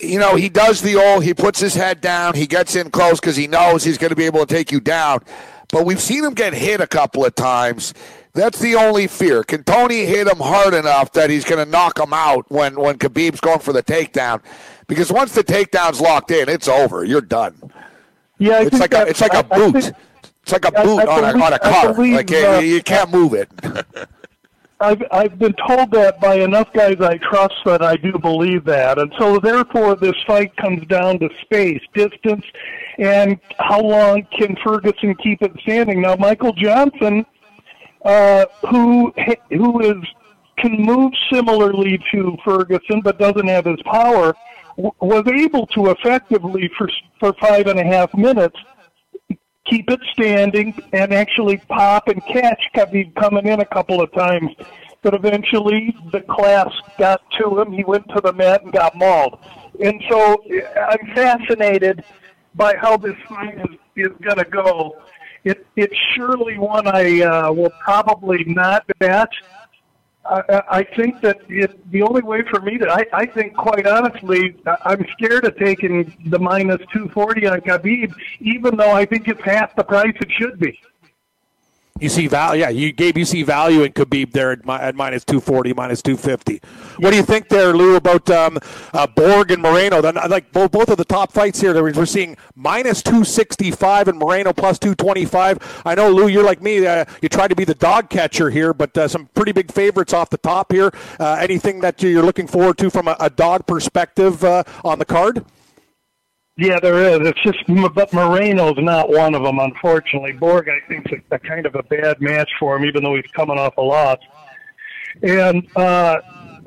You know, he does the old, he puts his head down, he gets in close because he knows he's going to be able to take you down. But we've seen him get hit a couple of times that's the only fear. Can Tony hit him hard enough that he's going to knock him out when, when Khabib's going for the takedown? Because once the takedown's locked in, it's over. You're done. Yeah, I it's like that, a, it's like a boot. Think, it's like a boot I on, believe, a, on a car. Believe, like uh, you can't move it. I've I've been told that by enough guys I trust that I do believe that, and so therefore this fight comes down to space, distance, and how long can Ferguson keep it standing. Now Michael Johnson uh, who who is can move similarly to Ferguson but doesn't have his power, w- was able to effectively for for five and a half minutes keep it standing, and actually pop and catch Khabib coming in a couple of times. But eventually, the class got to him. He went to the mat and got mauled. And so I'm fascinated by how this fight is, is going to go. It, it's surely one I uh, will probably not bet. I, I think that it, the only way for me to, I, I think quite honestly, I'm scared of taking the minus 240 on Khabib, even though I think it's half the price it should be. You see value, yeah. You Gabe, you see value in Khabib there at, at minus two forty, minus two fifty. What do you think there, Lou, about um, uh, Borg and Moreno? Then, like both both of the top fights here, we're seeing minus two sixty five and Moreno plus two twenty five. I know, Lou, you're like me. Uh, you try to be the dog catcher here, but uh, some pretty big favorites off the top here. Uh, anything that you're looking forward to from a, a dog perspective uh, on the card? Yeah, there is. It's just, but Moreno's not one of them, unfortunately. Borg, I think, is a, a kind of a bad match for him, even though he's coming off a loss. And uh,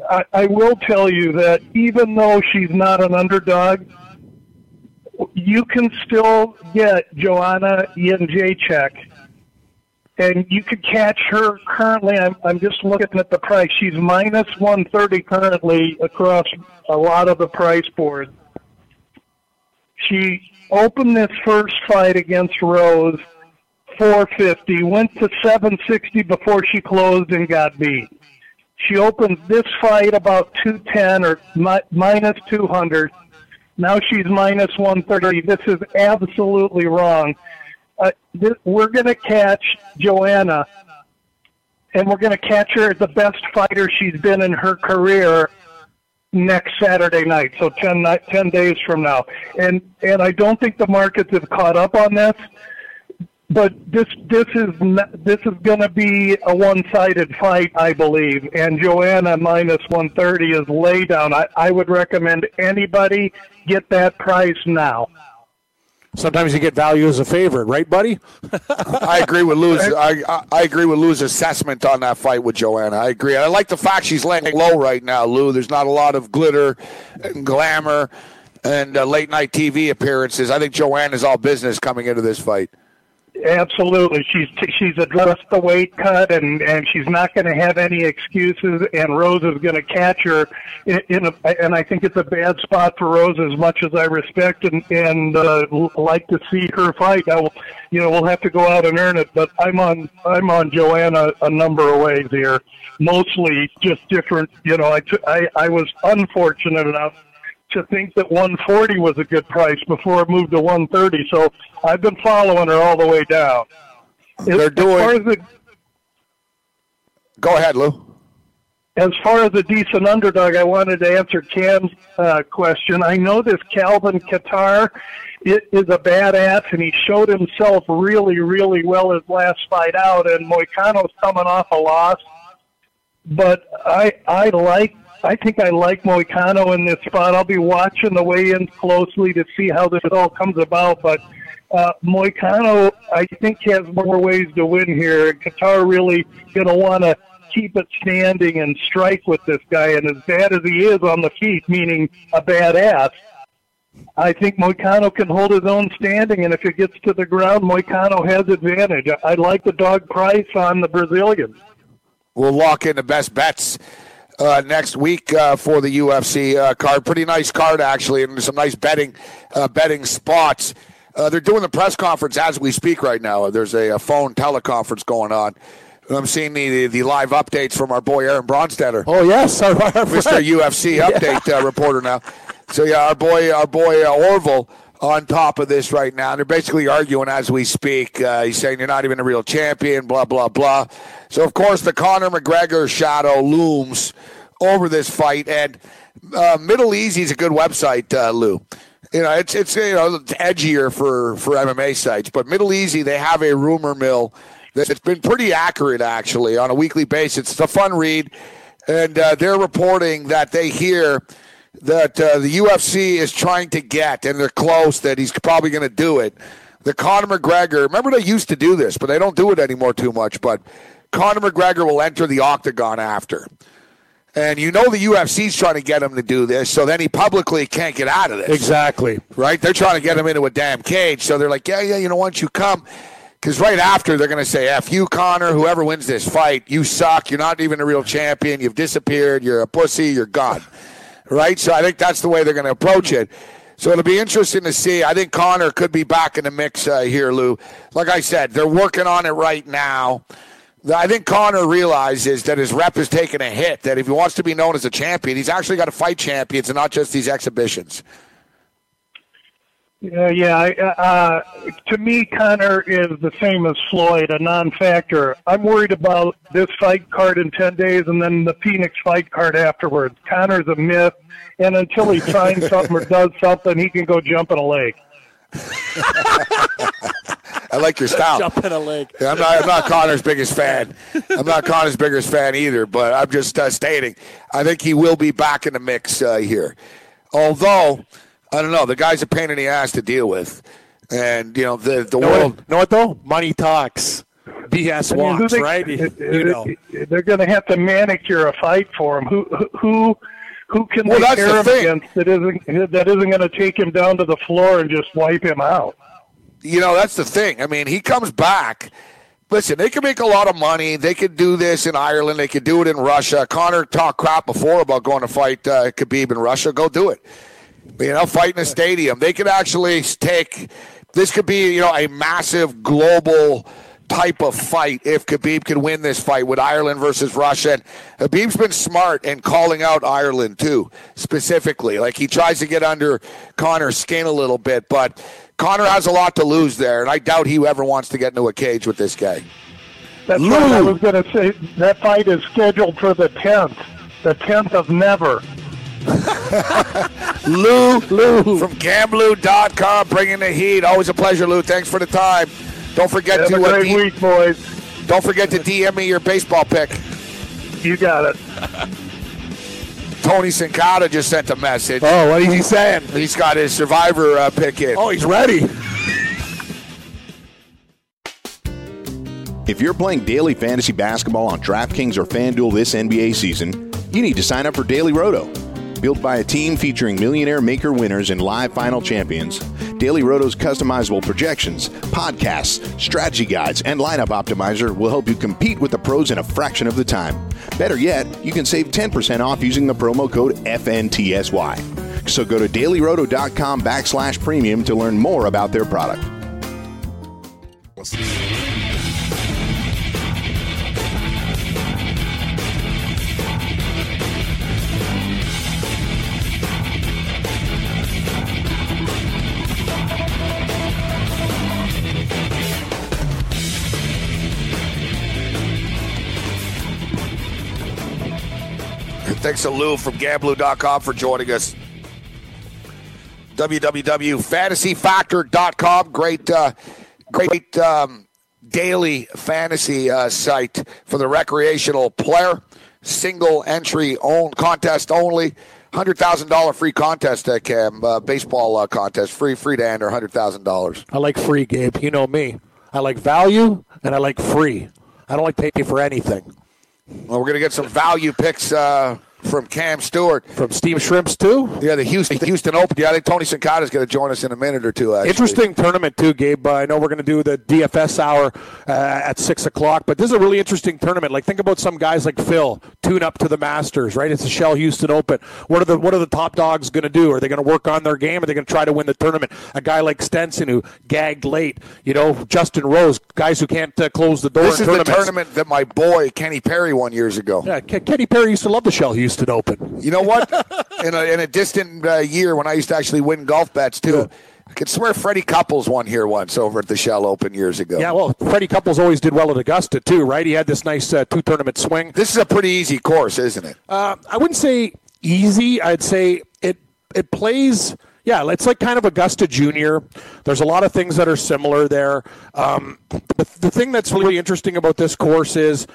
I, I will tell you that even though she's not an underdog, you can still get Joanna Jędrzejczyk, and you could catch her currently. I'm, I'm just looking at the price. She's minus 130 currently across a lot of the price boards she opened this first fight against Rose 450, went to 760 before she closed and got beat. She opened this fight about 210 or mi- minus 200. Now she's minus 130. This is absolutely wrong. Uh, this, we're going to catch Joanna, and we're going to catch her as the best fighter she's been in her career next Saturday night, so 10, 10 days from now. And and I don't think the markets have caught up on this. But this this is not, this is going to be a one-sided fight, I believe. And Joanna minus 130 is lay down. I, I would recommend anybody get that price now. Sometimes you get value as a favorite, right, buddy? I agree with Lou's. I, I, agree with Lou's assessment on that fight with Joanna. I agree. I like the fact she's laying low right now, Lou. There's not a lot of glitter and glamour and uh, late night TV appearances. I think Joanna's all business coming into this fight. Absolutely, she's she's addressed the weight cut, and and she's not going to have any excuses. And Rose is going to catch her in, in a, and I think it's a bad spot for Rose. As much as I respect and and uh, like to see her fight, I will, you know, we'll have to go out and earn it. But I'm on I'm on Joanna a number of ways here, mostly just different. You know, I t- I I was unfortunate enough to think that 140 was a good price before it moved to 130. So I've been following her all the way down. They're doing. As far as the, Go ahead, Lou. As far as a decent underdog, I wanted to answer Cam's uh, question. I know this Calvin Kattar is a badass, and he showed himself really, really well his last fight out. And Moicano's coming off a loss, but I I like I think I like Moicano in this spot. I'll be watching the weigh-ins closely to see how this all comes about. But uh, Moicano, I think, has more ways to win here. Kattar really going to want to keep it standing and strike with this guy. And as bad as he is on the feet, meaning a badass, I think Moicano can hold his own standing. And if it gets to the ground, Moicano has advantage. I, I like the dog price on the Brazilians. We'll lock in the best bets uh, next week uh, for the UFC uh, card. Pretty nice card actually, and some nice betting uh, betting spots. Uh, they're doing the press conference as we speak right now. There's a, a phone teleconference going on. I'm seeing the, the live updates from our boy Aaron Bronsteter. Oh yes, our, our Mr. UFC update yeah. Uh, reporter now. So yeah, our boy our boy Orville on top of this right now. They're basically arguing as we speak. Uh, he's saying you're not even a real champion, blah, blah, blah. So, of course, the Conor McGregor shadow looms over this fight. And uh, Middle Easy is a good website, uh, Lou. You know, it's it's you know it's edgier for for MMA sites, but Middle Easy they have a rumor mill that's been pretty accurate actually on a weekly basis. It's a fun read, and uh, they're reporting that they hear that uh, the UFC is trying to get, and they're close, that he's probably going to do it. The Conor McGregor, remember they used to do this, but they don't do it anymore too much. But Conor McGregor will enter the octagon after. And you know the UFC's trying to get him to do this, so then he publicly can't get out of this. Exactly. Right? They're trying to get him into a damn cage, so they're like, yeah, yeah, you know, once you come? Because right after, they're going to say, F you, Conor, whoever wins this fight, you suck. You're not even a real champion. You've disappeared. You're a pussy. You're gone. Right? So I think that's the way they're going to approach it. So it'll be interesting to see. I think Conor could be back in the mix uh, here, Lou. Like I said, they're working on it right now. I think Conor realizes that his rep is taking a hit. That if he wants to be known as a champion, he's actually got to fight champions and not just these exhibitions. Yeah, yeah. Uh, to me, Conor is the same as Floyd, a non-factor. I'm worried about this fight card in ten days, and then the Phoenix fight card afterwards. Conor's a myth, and until he finds something or does something, he can go jump in a lake. I like your style. Jump in a lake. I'm not, I'm not Conor's biggest fan. I'm not Conor's biggest fan either, but I'm just uh, stating I think he will be back in the mix uh, here. Although, I don't know, the guy's a pain in the ass to deal with. And, you know, the, the know world. What, know what, though? Money talks. BS I mean, walks, they, right? You know. They're going to have to manicure a fight for him. Who, who, who can Well, they that's pair the him thing. against that isn't that isn't going to take him down to the floor and just wipe him out? you know, that's the thing. I mean, he comes back. Listen, they can make a lot of money. They could do this in Ireland. They could do it in Russia. Conor talked crap before about going to fight uh, Khabib in Russia. Go do it. You know, fight in a stadium. They could actually take. This could be, you know, a massive global type of fight if Khabib could win this fight with Ireland versus Russia. And Khabib's been smart in calling out Ireland too, specifically. Like he tries to get under Conor's skin a little bit, but Conor has a lot to lose there, and I doubt he ever wants to get into a cage with this guy. That's what I was going to say. That fight is scheduled for the tenth, the tenth of never. Lou, Lou from Gamblu.com bringing the heat. Always a pleasure, Lou. Thanks for the time. Don't forget Have to a uh, great D- week, boys. don't forget to DM me your baseball pick. You got it. Tony Cincotta just sent a message. Oh, what is he saying? He's got his survivor uh, pick in. Oh, he's ready. If you're playing daily fantasy basketball on DraftKings or FanDuel this NBA season, you need to sign up for Daily Roto. Built by a team featuring millionaire maker winners and live final champions, Daily Roto's customizable projections, podcasts, strategy guides, and lineup optimizer will help you compete with the pros in a fraction of the time. Better yet, you can save 10% off using the promo code FNTSY. So go to dailyroto.com backslash premium to learn more about their product. To Lou from Gamblu.com for joining us. www.fantasyfactor.com. Great, uh, great um, daily fantasy uh, site for the recreational player. Single entry own contest only. Hundred thousand dollar free contest, uh, Cam. Uh, baseball uh, contest, free, free to enter. Hundred thousand dollars. I like free, Gabe. You know me. I like value and I like free. I don't like paying for anything. Well, we're gonna get some value picks uh, from Cam Stewart from Steve Shrimps too. Yeah, the Houston Houston Open. Yeah, I think Tony Cincotta is going to join us in a minute or two. Actually. Interesting tournament too, Gabe. I know we're going to do the DFS hour uh, at six o'clock, but this is a really interesting tournament. Like think about some guys like Phil tune up to the Masters, right? It's a Shell Houston Open. What are the what are the top dogs going to do? Are they going to work on their game? Are they going to try to win the tournament? A guy like Stenson who gagged late, you know, Justin Rose, guys who can't uh, close the door. This in is the tournament that my boy Kenny Perry won years ago. Yeah, Kenny Perry used to love the Shell Houston Open. You know what? in, a, in a distant uh, year when I used to actually win golf bets too, I could swear Freddie Couples won here once over at the Shell Open years ago. Yeah, well, Freddie Couples always did well at Augusta too, right? He had this nice uh, two tournament swing. This is a pretty easy course, isn't it? Uh, I wouldn't say easy. I'd say it it plays. Yeah, it's like kind of Augusta Junior. There's a lot of things that are similar there. Um, the, the thing that's really interesting about this course is.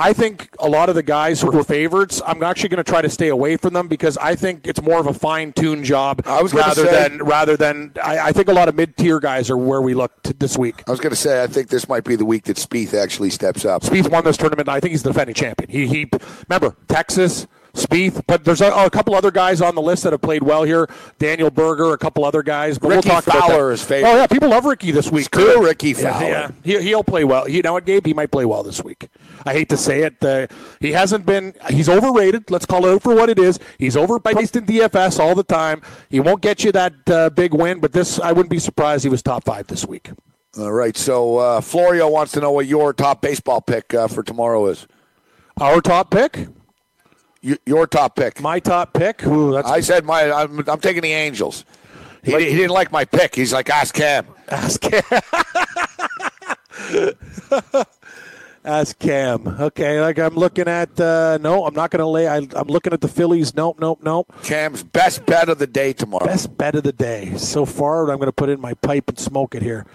I think a lot of the guys who were favorites, I'm actually going to try to stay away from them because I think it's more of a fine-tuned job I was rather say- than rather than I, I think a lot of mid-tier guys are where we look this week. I was going to say I think this might be the week that Spieth actually steps up. Spieth won this tournament. I think he's the defending champion. He, he remember Texas Spieth, but there's a, a, couple other guys on the list that have played well here. Daniel Berger, a couple other guys. But Rickie we'll talk Fowler is favorite. Oh yeah, people love Rickie this week. Screw Rickie Fowler. yeah. He, he'll play well. You know what, Gabe? He might play well this week. I hate to say it. Uh, he hasn't been. He's overrated. Let's call it out for what it is. He's overpriced in DFS all the time. He won't get you that uh, big win, but this I wouldn't be surprised he was top five this week. All right. So uh, Florio wants to know what your top baseball pick uh, for tomorrow is. Our top pick. Your top pick. My top pick. Ooh, that's I said my. I'm, I'm taking the Angels. He, he didn't like my pick. He's like, ask Cam. Ask Cam. Ask Cam. Okay, like I'm looking at. Uh, no, I'm not going to lay. I, I'm looking at the Phillies. Nope, nope, nope. Cam's best bet of the day tomorrow. Best bet of the day so far. I'm going to put in my pipe and smoke it here.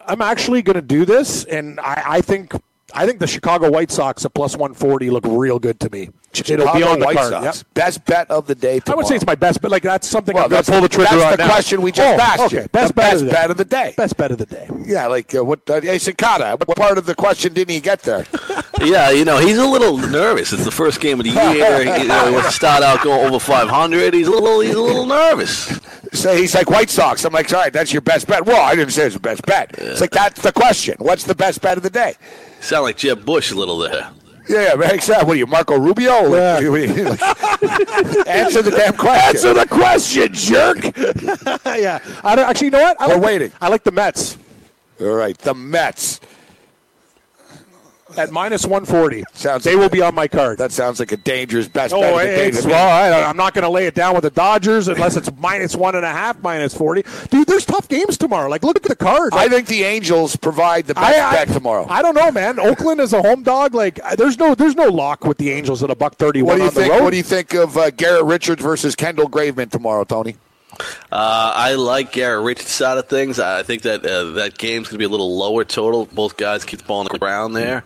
I'm actually going to do this, and I, I think I think the Chicago White Sox at plus 140 look real good to me. It'll be on the White card. Sox. Yep. Best bet of the day I would say it's my best, bet. like that's something Well, I'm going that's, to pull the trigger that's on the now. question we just Oh, asked okay. you. Best, the bet, best of the bet day. of the day. Best bet of the day. Yeah, like uh, what? Uh, hey, Sakata, what part of the question didn't he get there? Yeah, you know, he's a little nervous. It's the first game of the year. you know, he wants to start out going over 500. He's a little, he's a little nervous. So he's like White Sox. I'm like, all right, that's your best bet. Well, I didn't say it's the best bet. It's like that's the question. What's the best bet of the day? Sound like Jeb Bush a little there. Yeah, yeah, makes sense. What are you, Marco Rubio? Yeah. Answer the damn question. Answer the question, jerk. yeah. I don't, actually, you know what? I We're like, waiting. I like the Mets All right, the Mets. At minus 140. Sounds they will be on my card. That sounds like a dangerous best Oh, bet it's, well, I, I'm not going to lay it down with the Dodgers unless it's minus one and a half, minus 40. Dude, there's tough games tomorrow. Like, look at the card. I think the Angels provide the best I- I- bet tomorrow. I don't know, man. Oakland is a home dog. Like, there's no, there's no lock with the Angels at a buck thirty-one what do you on the think? road. What do you think of uh, Garrett Richards versus Kendall Graveman tomorrow, Tony? Uh, I like Garrett Richards' side of things. I think that uh, that game's going to be a little lower total. Both guys keep the ball on the ground there.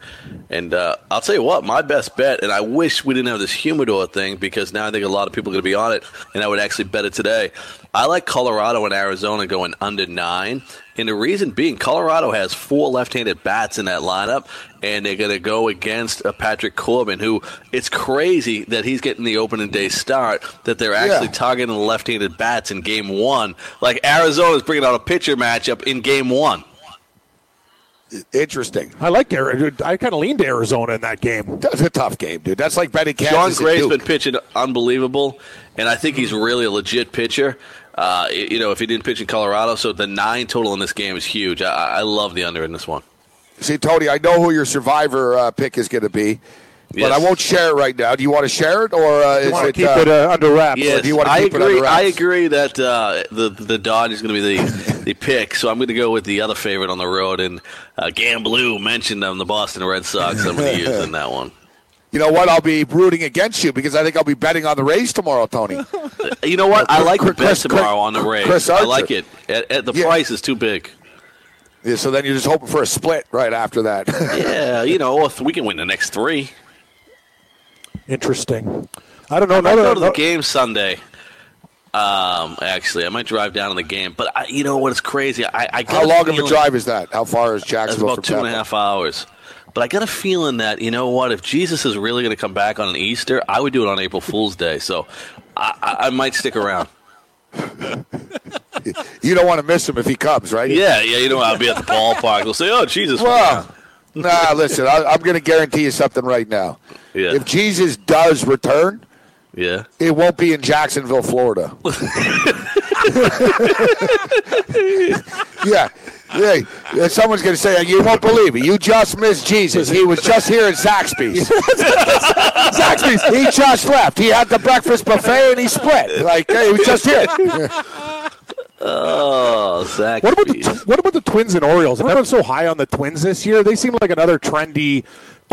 And uh, I'll tell you what, my best bet, and I wish we didn't have this humidor thing because now I think a lot of people are going to be on it, and I would actually bet it today. I like Colorado and Arizona going under nine. And the reason being, Colorado has four left-handed bats in that lineup, and they're going to go against uh, Patrick Corbin, who it's crazy that he's getting the opening day start. That they're actually Yeah. targeting the left-handed bats in Game One. Like Arizona's bringing out a pitcher matchup in Game One. Interesting. I like Garrett. I kind of leaned to Arizona in that game. That's a tough game, dude. That's like betting Sean Kansas. at Gray's Duke. been pitching unbelievable, and I think he's really a legit pitcher. Uh, you know, if he didn't pitch in Colorado, so the nine total in this game is huge. I, I love the under in this one. See, Tony, I know who your survivor uh, pick is going to be, but Yes. I won't share it right now. Do you want to share it, or uh, is want to it? keep uh, it uh, under wraps. Yes, do you wanna I keep it agree. under I agree that uh, the the Dodge is going to be the the pick. So I'm going to go with the other favorite on the road. And uh, Gamblu mentioned them, the Boston Red Sox. I'm going to use in that one. You know what? I'll be rooting against you because I think I'll be betting on the Rays tomorrow, Tony. You know what? I like the Chris- bet Chris- tomorrow on the Rays. Chris I like it. At, at the Yeah. price is too big. Yeah, so then you're just hoping for a split right after that. Yeah, you know, if we can win the next three. Interesting. I don't know. I might no, go no, to the game Sunday. Um, actually, I might drive down to the game, but I, you know what? It's crazy. I, I got How long of a drive is that? How far is That's Jacksonville about from two and a half hours. But I got a feeling that you know what? If Jesus is really going to come back on an Easter, I would do it on April Fool's Day. So I, I, might stick around. You don't want to miss him if he comes, right? Yeah, yeah. You know, I'll be at the ballpark. They'll say, "Oh, Jesus." Well, nah. Listen, I, I'm going to guarantee you something right now. yeah, If Jesus does return, yeah. it won't be in Jacksonville, Florida. yeah. Yeah, uh, yeah, someone's going to say, you won't believe it. You just missed Jesus. He was just here at Zaxby's. Zaxby's. He just left. He had the breakfast buffet and he split. Like, hey, he was just here. Oh, Zach. What about the what about the Twins and Orioles? Everyone's so high on the Twins this year. They seem like another trendy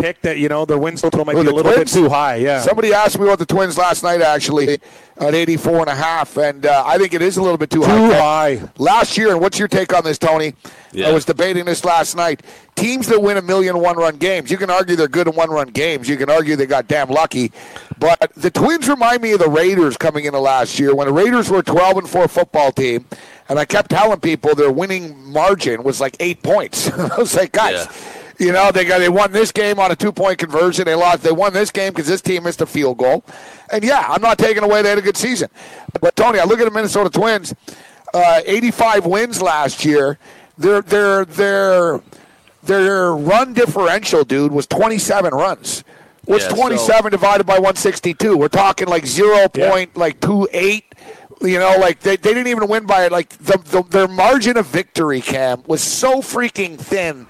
pick that you know their win total might Who, be a little Twins? bit too high. Yeah. Somebody asked me about the Twins last night, actually, at 84 and a half, and uh, I think it is a little bit too, Too high. high. Last year, and what's your take on this, Tony? Yeah. I was debating this last night. Teams that win a million one-run games, you can argue they're good in one-run games. You can argue they got damn lucky, but the Twins remind me of the Raiders coming into last year when the Raiders were a 12 and four football team, and I kept telling people their winning margin was like eight points. I was like, guys. Yeah. You know, they got they won this game on a two point conversion. They lost. They won this game because this team missed a field goal. And yeah, I'm not taking away they had a good season. But Tony, I look at the Minnesota Twins, uh, 85 wins last year. Their their their their run differential, dude, was 27 runs. What's Yeah, so- 27 divided by 162? We're talking like zero point like two eight. You know, like they, they didn't even win by like the, the their margin of victory, Cam, was so freaking thin.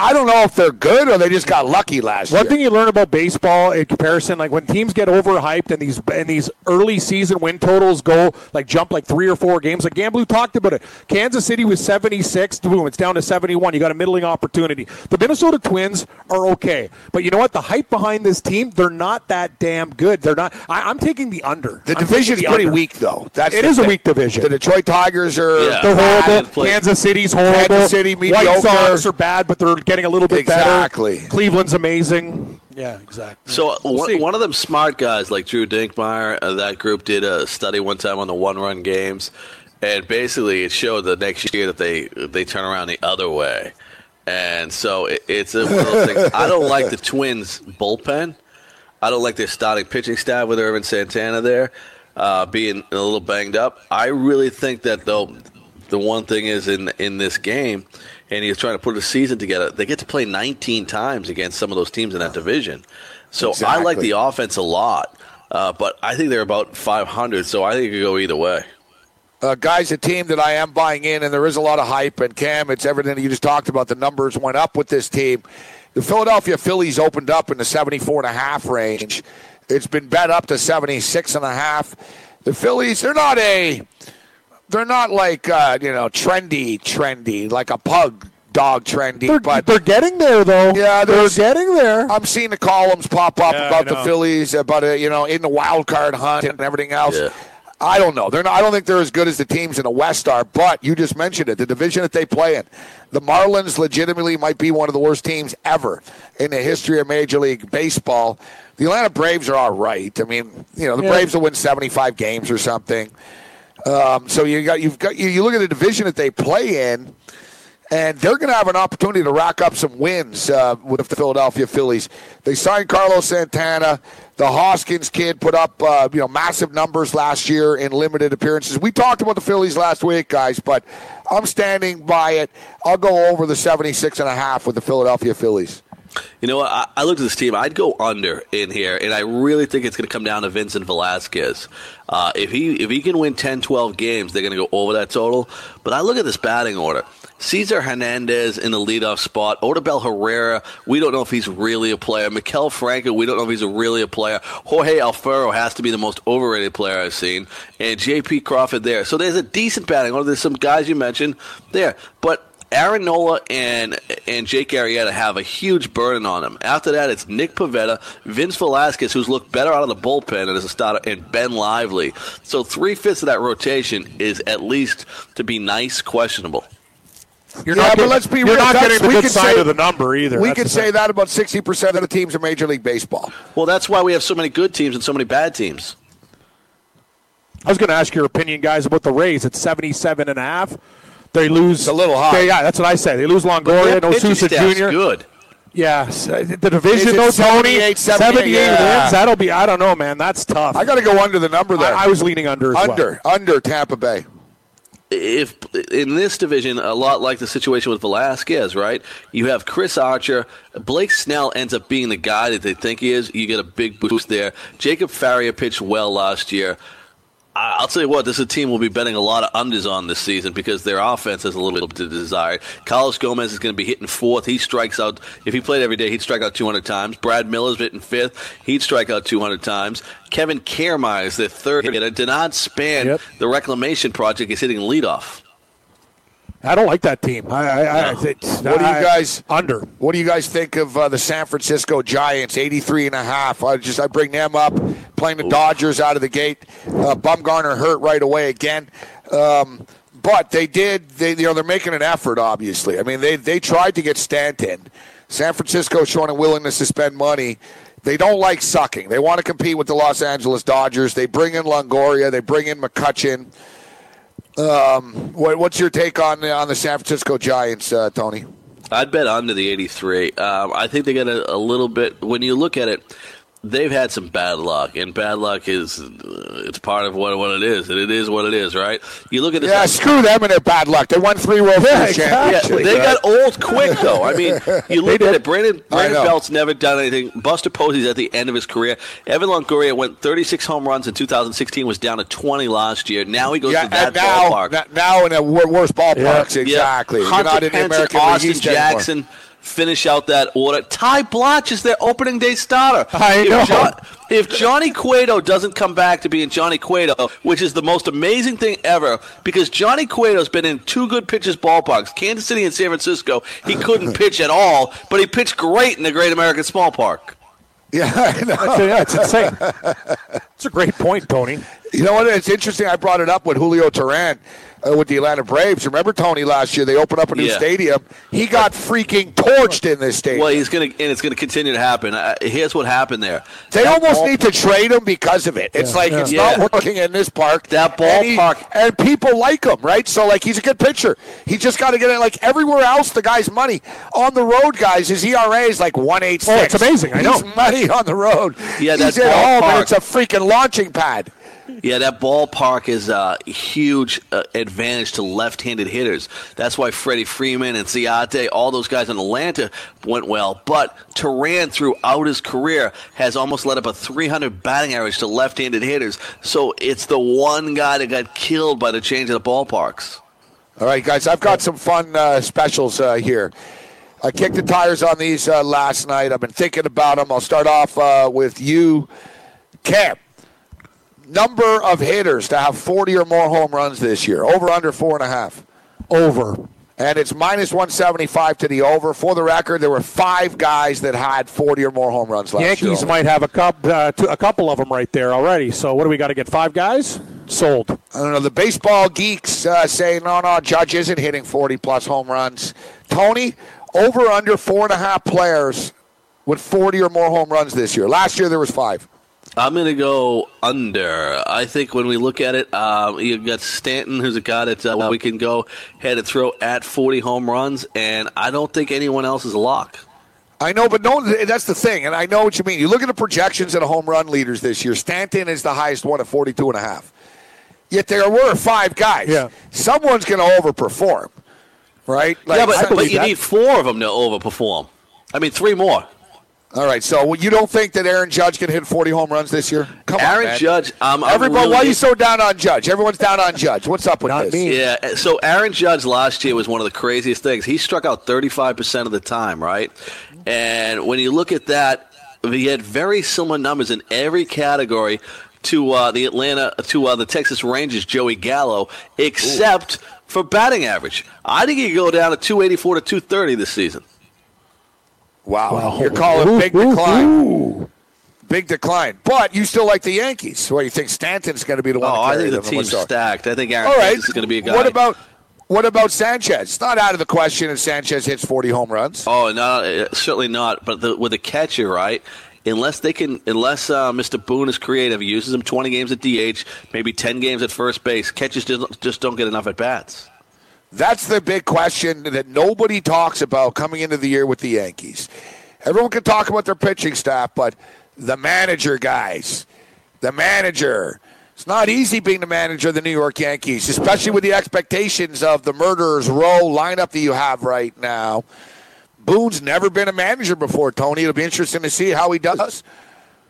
I don't know if they're good or they just got lucky last One year. thing you learn about baseball in comparison, like when teams get overhyped and these and these early season win totals go like jump like three or four games. Like Gamblu talked about it. Kansas City was seventy six, boom, it's down to seventy one. You got a middling opportunity. The Minnesota Twins are okay, but you know what? The hype behind this team, they're not that damn good. They're not. I, I'm taking the under. the I'm division's the pretty under. weak, though. That's It the is a weak division. The Detroit Tigers are Yeah. They're horrible. Kansas City's horrible. Kansas City, mediocre. White. Sox are bad, but they're getting a little bit Exactly. better. Cleveland's amazing. Yeah, exactly. So We'll one, one of them smart guys like Drew Dinkmeyer, uh, that group did a study one time on the one-run games, and basically it showed the next year that they they turn around the other way, and so it, it's a, one of those things. I don't like the Twins bullpen. I don't like their starting pitching staff with Ervin Santana there uh, being a little banged up. I really think that though the one thing is in in this game, and he's trying to put a season together. They get to play 19 times against some of those teams in that division. So I like the offense a lot, uh, but I think they're about 500. So I think it could go either way. uh, guys, a team that I am buying in, and there is a lot of hype. And Cam, it's everything that you just talked about. The numbers went up with this team. The Philadelphia Phillies opened up in the 74 and a half range. It's been bet up to 76 and a half. The Phillies, they're not a, they're not like uh, you know trendy, trendy like a pug dog trendy, They're, but they're getting there, though. Yeah, they're there's- getting there. I'm seeing the columns pop up Yeah, about the. Phillies, about uh, you know in the wild card hunt and everything else. Yeah. I don't know. They're not. I don't think they're as good as the teams in the West are. But you just mentioned it, the division that they play in. The Marlins legitimately might be one of the worst teams ever in the history of Major League Baseball. The Atlanta Braves are all right. I mean, you know, the Yeah. Braves will win 75 games or something. Um, so you got you've got you, you look at the division that they play in and they're going to have an opportunity to rack up some wins uh, with the Philadelphia Phillies. They signed Carlos Santana. The Hoskins kid put up uh, you know massive numbers last year in limited appearances. We talked about the Phillies last week, guys, but I'm standing by it. I'll go over the 76 and a half with the Philadelphia Phillies. You know what? I, I looked at this team. I'd go under in here, and I really think it's going to come down to Vincent Velasquez. Uh, if he if he can win 10, 12 games, they're going to go over that total. But I look at this batting order. Cesar Hernandez in the leadoff spot. Odubel Herrera, we don't know if he's really a player. Maikel Franco, we don't know if he's really a player. Jorge Alfaro has to be the most overrated player I've seen. And J.P. Crawford there. So there's a decent batting order. There's some guys you mentioned there. But Aaron Nola and and Jake Arrieta have a huge burden on them. After that, it's Nick Pivetta, Vince Velasquez, who's looked better out of the bullpen as a starter, and Ben Lively. So three fifths of that rotation is at least to be nice, questionable. You're yeah, not but getting- let's be you're real. not getting the we good could side say- of the number either. We That's could say that about 60% of the teams in Major League Baseball. Well, that's why we have so many good teams and so many bad teams. I was going to ask your opinion, guys, about the Rays. at 77 and a half. They lose. a little high. They- yeah, that's what I say. They lose Longoria, no Pitching Souza Jr. good. Yes, uh, the division Is it though, Tony. 78, 78? Yeah. wins. That'll be. I don't know, man. That's tough. I got to go under the number there. I, I was leaning under. As under, under Tampa Bay. if in this division, a lot like the situation with Velasquez, right? You have Chris Archer, Blake Snell ends up being the guy that they think he is. You get a big boost there. Jacob Faria pitched well last year. I'll tell you what, this is a team we'll be betting a lot of unders on this season because their offense has a little bit to desire. Carlos Gomez is going to be hitting fourth. He strikes out. If he played every day, he'd strike out 200 times. Brad Miller's hitting fifth. He'd strike out 200 times. Kevin Kiermaier is their third hitter. Denard Span, Yep. the reclamation project, is hitting leadoff. Well. I don't like that team. I, I, I, it's- What do you I- guys- under? What do you guys think of uh, the San Francisco Giants, 83 and a half? I just I bring them up, playing the Dodgers out of the gate. Uh, Bumgarner hurt right away again. Um, but they did, they, you know, they're making an effort, obviously. I mean, they, they tried to get Stanton. San Francisco showing a willingness to spend money. They don't like sucking. They want to compete with the Los Angeles Dodgers. They bring in Longoria. They bring in McCutchen. Um, what, what's your take on on the San Francisco Giants, uh, Tony? I'd bet under the 83. Um, I think they got a, a little bit. When you look at it, they've had some bad luck, and bad luck is uh, it's part of what what it is, and it is what it is, right? You look at this. Yeah, screw them and their bad luck. They won three World Series Yeah, championships. they got old quick though. I mean, you look at it. Brandon I Brandon. Belt's never done anything. Buster Posey's at the end of his career. Evan Longoria went 36 home runs in 2016. Was down to 20 last year. Now he goes Yeah, to that and now, ballpark. now in a wor- worse ballparks, exactly. You're Hunter not in the Pence and American League Austin East anymore. Jackson finish out that order. Ty Blach is their opening day starter. I if know. Jo- if Johnny Cueto doesn't come back to being Johnny Cueto, which is the most amazing thing ever, because Johnny Cueto's been in two good pitchers ballparks, Kansas City and San Francisco. He couldn't pitch at all, but he pitched great in the Great American Small Park. Yeah, I know. That's, yeah, it's insane. It's a great point, Tony. You know what? It's interesting. I brought it up with Julio Teheran uh, with the Atlanta Braves. Remember Tony last year? They opened up a new Yeah. stadium. He got freaking torched in this stadium. Well, he's gonna, and it's gonna continue to happen. Uh, here's what happened there. They That almost ball- need to trade him because of it. It's like it's Yeah. not working in this park. That And he- ballpark- and, people like him, right? So like he's a good pitcher. He just got to get it. Like everywhere else, the guy's money on the road. Guys, his ERA is like one eight six. Oh, it's amazing. I He's know. money on the road. Yeah, he's that at home, ballpark- and it's a freaking launching pad. Yeah, that ballpark is a huge uh, advantage to left-handed hitters. That's why Freddie Freeman and Ciate, all those guys in Atlanta went well. But Teheran, throughout his career, has almost led up a 300 batting average to left-handed hitters. So it's the one guy that got killed by the change of the ballparks. All right, guys, I've got some fun uh, specials uh, here. I kicked the tires on these uh, last night. I've been thinking about them. I'll start off uh, with you, Cam. Number of hitters to have 40 or more home runs this year. Over, under, four and a half. Over. And it's minus 175 to the over. For the record, there were five guys that had 40 or more home runs last year. Yankees might have a, cup, uh, a couple of them right there already. So what do we got to get? Five guys? Sold. I don't know. The baseball geeks uh, say, no, no, Judge isn't hitting 40 plus home runs. Tony, over under four and a half players with 40 or more home runs this year. Last year there was five. I'm going to go under. I think when we look at it, um, you've got Stanton, who's a guy that uh, we can go ahead and throw at 40 home runs, and I don't think anyone else is a lock. I know, but no, that's the thing, and I know what you mean. You look at the projections of the home run leaders this year. Stanton is the highest one at 42 and a half. Yet there were five guys. Yeah. Someone's going to overperform, right? yeah, but, but you that. need four of them to overperform. I mean, three more. All right. So you don't think that Aaron Judge can hit 40 home runs this year? Come on, Aaron. Judge, um, Everybody, really- why are you so down on Judge? Everyone's down on Judge. What's up with Not this? me. Yeah, so Aaron Judge last year was one of the craziest things. He struck out 35% of the time, right? And when you look at that, he had very similar numbers in every category to uh, the Atlanta, to uh, the Texas Rangers, Joey Gallo, except for batting average. I think he could go down to 284 to 230 this season. Wow. Wow. You're calling Ooh, big ooh, decline. ooh. Big decline. But you still like the Yankees. Well, you think Stanton's going to be the one Oh, to I think the them. team's stacked. I think Aaron All right. Judge is going to be a guy. What about what about Sanchez? It's not out of the question if Sanchez hits 40 home runs. Oh, no, uh, certainly not. But the, with a catcher, right? Unless they can, unless uh, Mr. Boone is creative, he uses him 20 games at DH, maybe 10 games at first base. Catchers just, just don't get enough at bats. That's the big question that nobody talks about coming into the year with the Yankees. Everyone can talk about their pitching staff, but the manager, guys, the manager. It's not easy being the manager of the New York Yankees, especially with the expectations of the murderers row lineup that you have right now. Boone's never been a manager before, Tony. It'll be interesting to see how he does.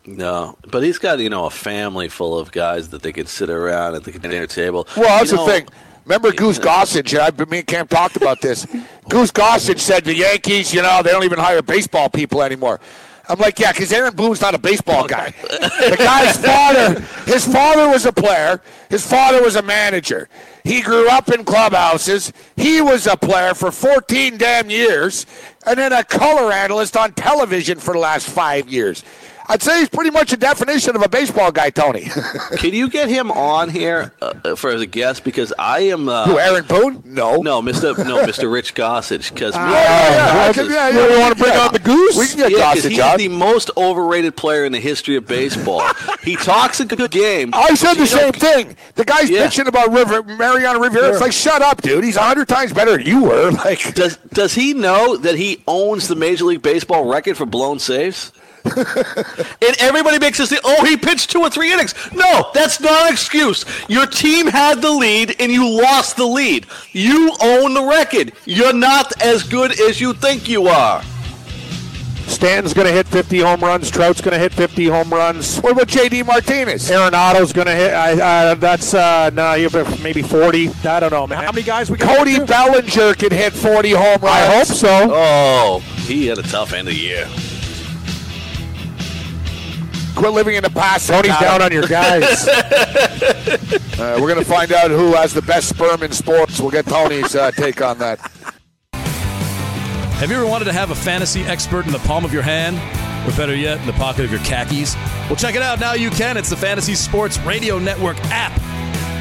No, but he's got you know a family full of guys that they can sit around at the dinner table. Well, that's You the thing. Remember Goose Gossage? I, me and Cam talked about this. Goose Gossage said the Yankees, you know, they don't even hire baseball people anymore. I'm like, yeah, because Aaron Boone's not a baseball guy. the guy's father, his father was a player. His father was a manager. He grew up in clubhouses. He was a player for 14 damn years, and then a color analyst on television for the last five years. I'd say he's pretty much a definition of a baseball guy, Tony. Can you get him on here uh, for as a guest? Because I am. Uh, Who, Aaron Boone? No. No, Mr. No, Mr. Rich Gossage. Because yeah, yeah, I yeah, yeah, You want to bring yeah. on the goose? We can get Yeah, 'cause Gossage he's on. the most overrated player in the history of baseball. he talks a good game. I said the same know, thing. The guy's Yeah. bitching about River, Mariano Rivera. It's like, shut up, dude. He's a hundred times better than you were. Like, Does does he know that he owns the Major League Baseball record for blown saves? and everybody makes us think, oh, he pitched two or three innings. No, that's not an excuse. Your team had the lead and you lost the lead. You own the record. You're not as good as you think you are. Stanton's going to hit 50 home runs. Trout's going to hit 50 home runs. what about J.D. Martinez? Arenado's going to hit. I, uh, that's uh, no, you have maybe 40. I don't know. man. How many guys we got? Cody Bellinger could hit 40 home runs. I hope so. Oh, he had a tough end of the year. Quit living in the past. Tony's Adam. down on your guys. Uh, we're going to find out who has the best sperm in sports. We'll get Tony's uh, take on that. Have you ever wanted to have a fantasy expert in the palm of your hand? Or better yet, in the pocket of your khakis? Well, check it out. Now you can. It's the Fantasy Sports Radio Network app.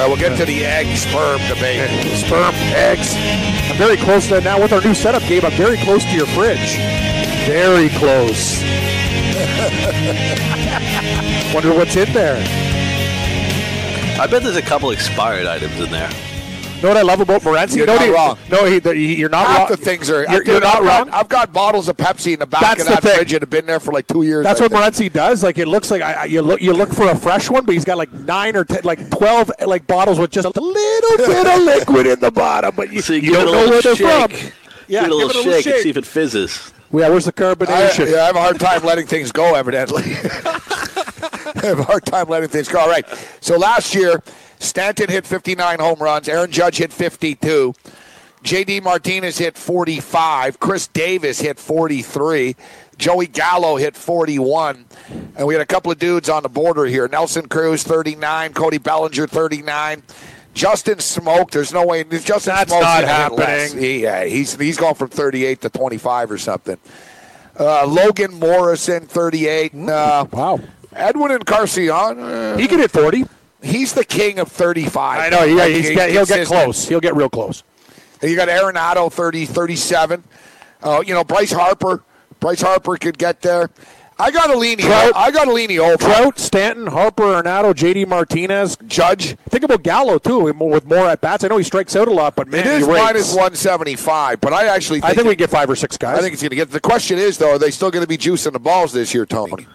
Uh, we'll get to the egg sperm debate. Sperm, eggs. I'm very close to that now with our new setup, Gabe. I'm very close to your fridge. Very close. Wonder what's in there. I bet there's a couple expired items in there. Know what I love about Morency? You're no, not he- wrong. No, he, the, he- you're not Half wrong. the things are. You're, you're not I've got- wrong. I've got bottles of Pepsi in the back That's of the that thing. fridge that have been there for like two years. That's I what think. Morency does. Like it looks like I, I- you look you look for a fresh one, but he's got like nine or ten, like twelve like bottles with just a little bit of liquid in the bottom, but you, So you, you don't a know little where they're shake. from. Yeah, give it a little give it a little shake, and see if it fizzes. Yeah, where's the I, carbonation? yeah, I have a hard time letting things go. Evidently, I have a hard time letting things go. All right. So last year, Stanton hit 59 home runs. Aaron Judge hit 52. J.D. Martinez hit 45. Chris Davis hit 43. Joey Gallo hit 41. And we had a couple of dudes on the border here. Nelson Cruz 39. Cody Bellinger 39. Justin Smoak, there's no way. Justin That's Smoak's not gonna hit less. happening. He, yeah, he's he's going from 38 to 25 or something. Uh, Logan Morrison, 38. Uh, wow. Edwin Encarnacion, uh, He can hit forty. He's the king of 35. I know. Yeah, Like, he's he- get, he'll get close. He'll get real close. You got Arenado, 30, 37. Uh, you know, Bryce Harper. Bryce Harper could get there. I got to lean. Trout. I got to lean over. Trout, Stanton, Harper, Arenado, J.D. Martinez, Judge. Think about Gallo too, with more- at bats. I know he strikes out a lot, but man, It is he rakes. minus 175, but I actually think, I think we can get five or six guys. I think it's going to get. The question is, though, are they still going to be juicing the balls this year, Tony?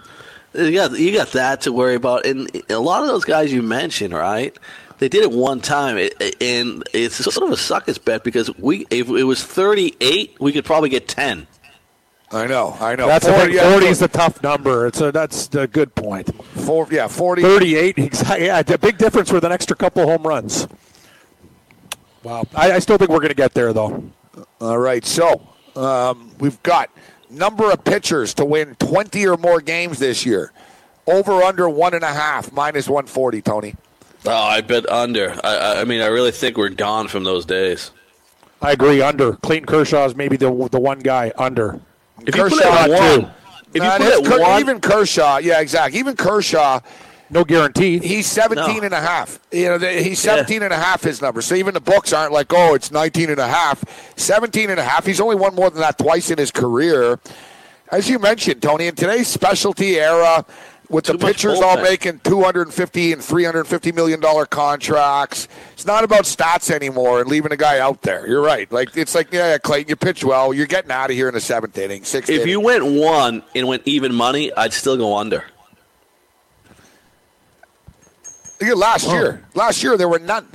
You got you got that to worry about, and a lot of those guys you mentioned, right? They did it one time, and it's sort of a sucker's bet because we if it was thirty eight, we could probably get ten. I know, I know. that's 40, thing. yeah, Forty is a tough number. It's a that's a good point. four, yeah, 40. Thirty-eight, exactly. Yeah, a big difference with an extra couple home runs. Wow, I, I still think we're going to get there though. All right, so um, we've got number of pitchers to win 20 or more games this year. Over under one and a half, minus 140, Tony. Oh, I bet under. I- I, I mean, I really think we're gone from those days. I agree. Under Clayton Kershaw is maybe the the one guy under. If you put Kershaw, it at too. one, if you put it's it Ker- one, even Kershaw, yeah, exactly. Even Kershaw, No guarantee. he's 17 No. and a half. You know, they- he's Yeah. 17 and a half his number. So even the books aren't like, oh, it's 19 and a half. 17 and a half. He's only won more than that twice in his career. As you mentioned, Tony, in today's specialty era, with Too the pitchers all making 250 and 350 million dollar contracts, it's not about stats anymore and leaving a guy out there. You're right. Like it's like, yeah, Clayton, you pitch well. You're getting out of here in the seventh inning, sixth if inning. you went one and went even money, I'd still go under. Look at last year. Last year there were none.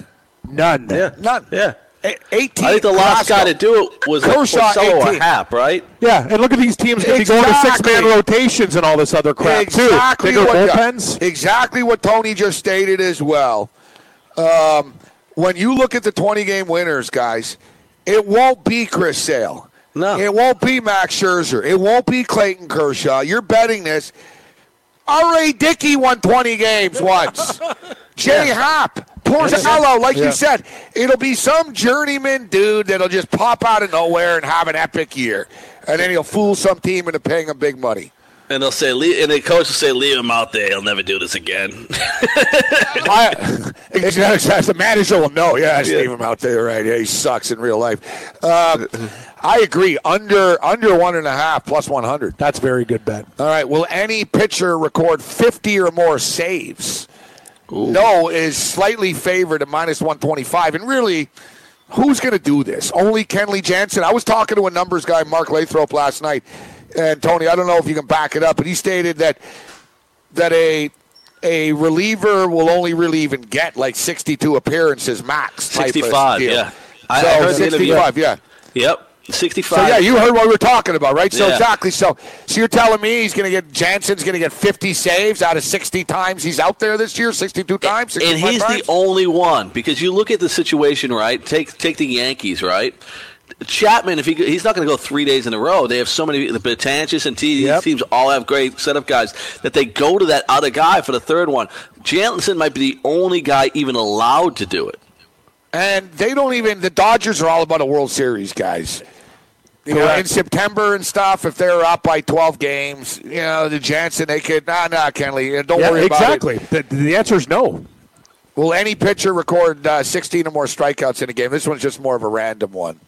None. Yeah, None. Yeah. A- 18. I think the last Carrasco. guy to do it was like Kershaw, Porcello or 18. Happ, right? Yeah, and look at these teams going to going to six man rotations and all this other crap exactly too. Bigger what, bullpens. Exactly what Tony just stated as well. Um, when you look at the 20 game winners, guys, it won't be Chris Sale. No. It won't be Max Scherzer. It won't be Clayton Kershaw. You're betting this. R.A. Dickey won 20 games once. Jay Happ. Porcello, like Yeah. you said, it'll be some journeyman dude that'll just pop out of nowhere and have an epic year. And then he'll fool some team into paying him big money. And they'll say, "Leave," and the coach will say, "Leave him out there. He'll never do this again." I, exactly. The manager will know. Yeah, just leave him out there, right? Yeah, he sucks in real life. Um, I agree. Under under one and a half plus one hundred. That's a very good bet. All right. Will any pitcher record fifty or more saves? No is slightly favored at minus one twenty five, and really. Who's going to do this? Only Kenley Jansen. I was talking to a numbers guy, Mark Lathrop, last night, and Tony. I don't know if you can back it up, but he stated that that a a reliever will only really even get like 62 appearances max. 65, yeah. I- So I heard the interview. 65, yeah. yep, So sixty-five. yeah, you heard what we were talking about, right? So Yeah. exactly. So so you're telling me he's going to get Jansen's going to get 50 saves out of 60 times he's out there this year, 62 times, and he's times? the only one because you look at the situation, right? Take take the Yankees, right? Chapman, if he he's not going to go three days in a row, they have so many the Betances and T Yep. teams all have great setup guys that they go to that other guy for the third one. Jansen might be the only guy even allowed to do it. And they don't even. The Dodgers are all about a World Series, guys. You know, in September and stuff, if they're up by 12 games, you know, the Jansen, they could, nah, nah, Kenley, uh, don't Yeah, worry about it. exactly. The, the answer is no. Will any pitcher record uh, 16 or more strikeouts in a game? This one's just more of a random one.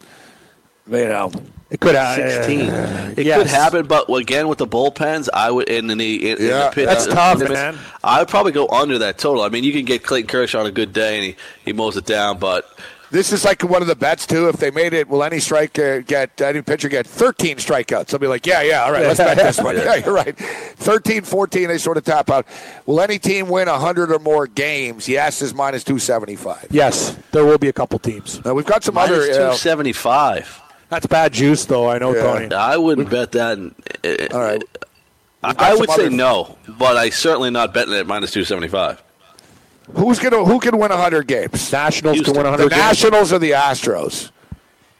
You know, It could happen. Sixteen. Uh, it yes. could happen, but again with the bullpens, I would in the, in, in Yeah, the pit, that's uh, tough, limits, man. I would probably go under that total. I mean, you can get Clayton Kershaw on a good day and he, he mows it down, but this is like one of the bets too. If they made it, will any strike uh, get any pitcher get 13 strikeouts? They'll be like, yeah, yeah, all right, let's bet this one. Yeah, you're right. 13, 14, they sort of tap out. Will any team win 100 or more games? Yes, is minus 275. Yes, there will be a couple teams. Now we've got some minus other. two Uh, seventy five. That's bad juice, though. I know, Yeah. Tony. I wouldn't bet that. uh, all right. I, got I some would say no, but I certainly not betting at minus two seventy five. Who's gonna who can win 100 games? Nationals Houston. can win The 100 games. Nationals or the Astros?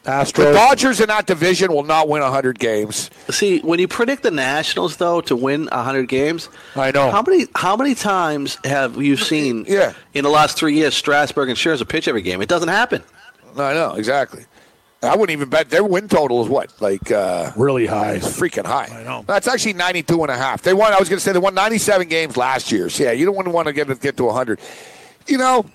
The Astros. Dodgers in that division will not win 100 games. See, when you predict the Nationals though to win hundred games, I know. how many how many times have you seen Yeah. in the last three years Strasburg and Scherzer pitch every game? It doesn't happen. I know exactly. I wouldn't even bet their win total is what like uh, really high. It's freaking high. I know. That's actually 92 and a half. They won. I was going to say they won 97 games last year. So yeah, you don't want to get to get to 100. You know,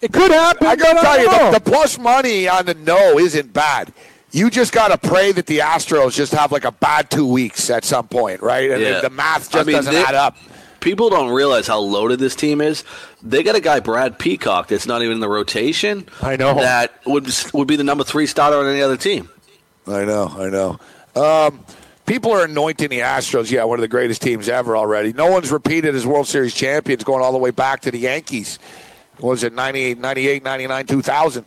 It could happen. I got to tell you, the, the plus money on the no isn't bad. You just got to pray that the Astros just have like a bad two weeks at some point, right? And Yeah. the math I just mean, doesn't they- add up. People don't realize how loaded this team is. They got a guy Brad Peacock that's not even in the rotation. I know. that would would be the number three starter on any other team. I know, I know. Um, people are anointing the Astros. Yeah, one of the greatest teams ever already. No one's repeated as World Series champions going all the way back to the Yankees. What was it 98, 98, 99, 2000?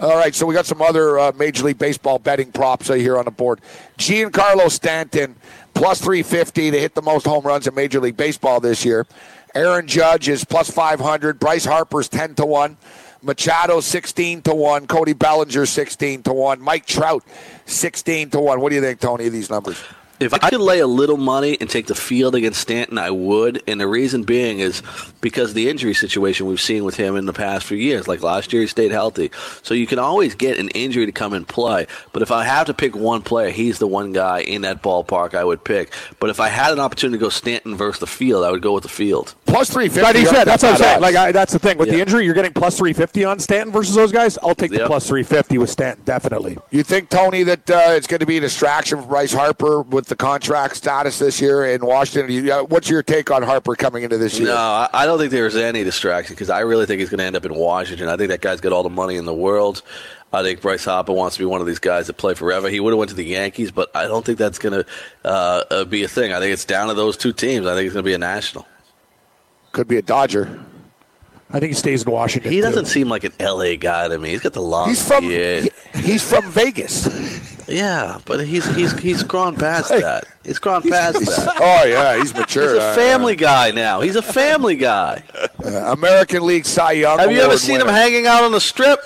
All right, so we got some other uh, Major League Baseball betting props uh, here on the board. Giancarlo Stanton, plus 350 to hit the most home runs in Major League Baseball this year. Aaron Judge is plus 500. Bryce Harper's 10 to 1. Machado 16 to 1. Cody Bellinger 16 to 1. Mike Trout 16 to 1. What do you think, Tony, of these numbers? If I could lay a little money and take the field against Stanton, I would. And the reason being is because the injury situation we've seen with him in the past few years. Like last year, he stayed healthy. So you can always get an injury to come and play. But if I have to pick one player, he's the one guy in that ballpark I would pick. But if I had an opportunity to go Stanton versus the field, I would go with the field. Plus 350. Like he said, that's what I'm saying. Like I, that's the thing with the injury, you're getting plus 350 on Stanton versus those guys. I'll take the Yep. plus 350 with Stanton, definitely. You think, Tony, that uh, it's going to be a distraction for Bryce Harper with the contract status this year in Washington? Uh, what's your take on Harper coming into this year? No, I I don't think there's any distraction because I really think he's going to end up in Washington. I think that guy's got all the money in the world. I think Bryce Harper wants to be one of these guys that play forever. He would have went to the Yankees, but I don't think that's going to uh, uh, be a thing. I think it's down to those two teams. I think it's going to be a national. Could be a Dodger. I think he stays in Washington. He doesn't seem like an LA guy to me. He's got the long He's from beard. he- he's from Vegas. Yeah, but he's he's he's gone past that. He's gone past that. Oh yeah, he's mature. He's a family guy now. He's a family guy. uh, American League Cy Young. Have you ever seen winner. him hanging out on the strip?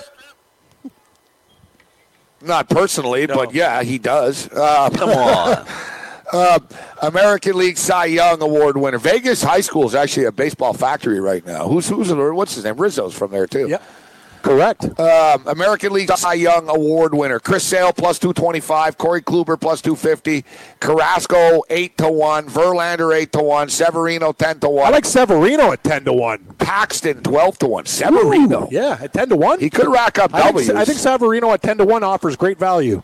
Not personally, but yeah, he does. Uh, Come on. uh, American League Cy Young Award winner. Vegas High School is actually a baseball factory right now. Who's who's what's his name? Rizzo's from there too. Yep. Correct. Um, American League Cy Young Award winner Chris Sale plus two twenty five, Corey Kluber plus two fifty, Carrasco eight to one, Verlander eight to one, Severino ten to 1. I like Severino at ten to one. Paxton twelve to one. Severino, Ooh, yeah, at ten to one. he could rack up I W's. think, I think Severino at ten to one offers great value.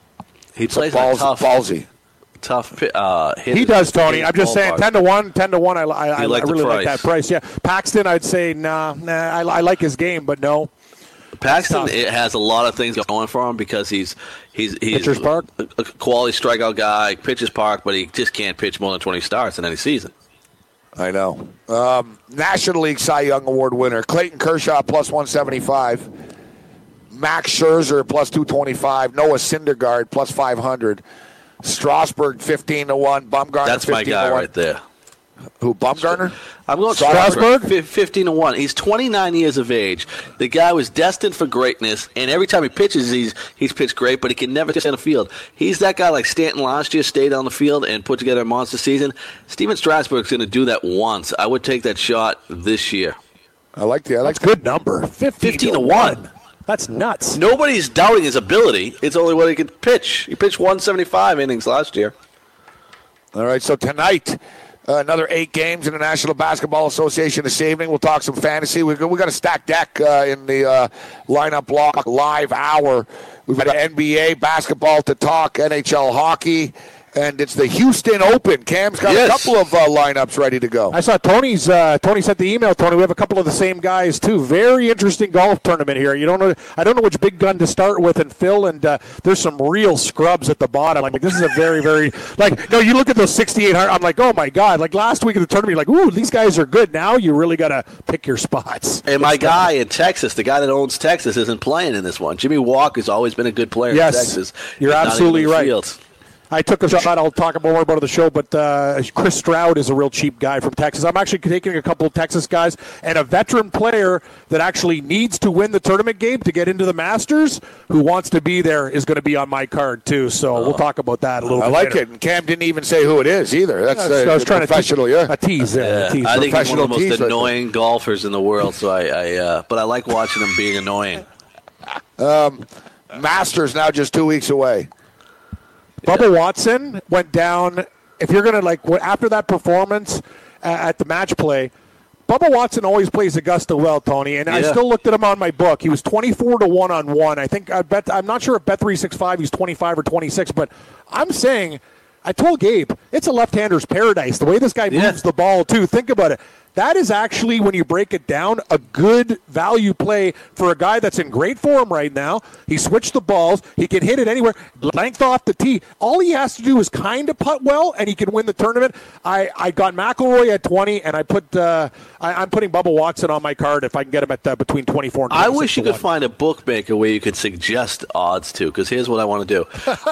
He plays Balls, a tough, ballsy. tough. Uh, hit He does, Tony. I'm just saying, ballpark. ten to one, ten to one. I, I, I, like I really like that price. price. Yeah, Paxton, I'd say nah, nah. I, I like his game, but no. Paxton it has a lot of things going for him because he's he's he's Pitcher's park? a, a quality strikeout guy, pitches park, but he just can't pitch more than twenty starts in any season. I know. Um, National League Cy Young Award winner Clayton Kershaw plus 175. Max Scherzer plus 225. Noah Syndergaard plus 500. Strasburg 15 to 1. Bumgarner That's 15 my guy to 1. right there. Who, Bumgarner? I'm going Strasburg? Strasburg, 15 to 1. He's 29 years of age. The guy was destined for greatness, and every time he pitches, he's he's pitched great, but he can never stay on the field. He's that guy like Stanton last year, stayed on the field and put together a monster season. Stephen Strasburg's going to do that once. I would take that shot this year. I like the. I like That's a good number. 15, 15 to 1. That's nuts. Nobody's doubting his ability. It's only what he can pitch. He pitched 175 innings last year. All right, so tonight, uh, another eight games in the National Basketball Association this evening. We'll talk some fantasy. We've got, we got a stacked deck uh, in the uh, lineup block live hour. We've got NBA basketball to talk, NHL hockey, and it's the Houston Open. Cam's got Yes. a couple of uh, lineups ready to go. I saw Tony's. Uh, Tony sent the email. Tony, we have a couple of the same guys too. Very interesting golf tournament here. You don't know. I don't know which big gun to start with, and Phil. And uh, there's some real scrubs at the bottom. Like this is a very, very like. No, you look at those 6,800. I'm like, oh my god. Like last week of the tournament, you're like, ooh, these guys are good. Now you really got to pick your spots. And my guy in Texas, the guy that owns Texas, isn't playing in this one. Jimmy Walker's always been a good player Yes, in Texas. you're He's not even absolutely right. field. I took a shot. I'll talk more about it on the show, but uh, Chris Stroud is a real cheap guy from Texas. I'm actually taking a couple of Texas guys and a veteran player that actually needs to win the tournament game to get into the Masters, who wants to be there, is going to be on my card too. So we'll talk about that a little bit. I bit. like later. it. And Cam didn't even say who it is either. That's Yeah, uh, so I was trying to professional, tease, yeah. a tease there. Yeah, a tease. I think he's one of the most tease right there. annoying golfers in the world. So I, I uh, but I like watching him being annoying. Masters now just two weeks away. Bubba Watson went down. If you're going to like after that performance uh, at the match play, Bubba Watson always plays Augusta well, Tony. And I still looked at him on my book. He was 24 to one on one. I think I bet. I'm not sure if bet 365 he's 25 or 26, but I'm saying. I told Gabe it's a left-hander's paradise. The way this guy Yeah. moves the ball too. Think about it. That is actually, when you break it down, a good value play for a guy that's in great form right now. He switched the balls. He can hit it anywhere. Length off the tee. All he has to do is kind of putt well, and he can win the tournament. I, I got McIlroy at 20, and I put uh, I, I'm putting Bubba Watson on my card if I can get him at uh, between 24 and 26 I wish you could one. find a bookmaker where you could suggest odds to. Because here's what I want to do.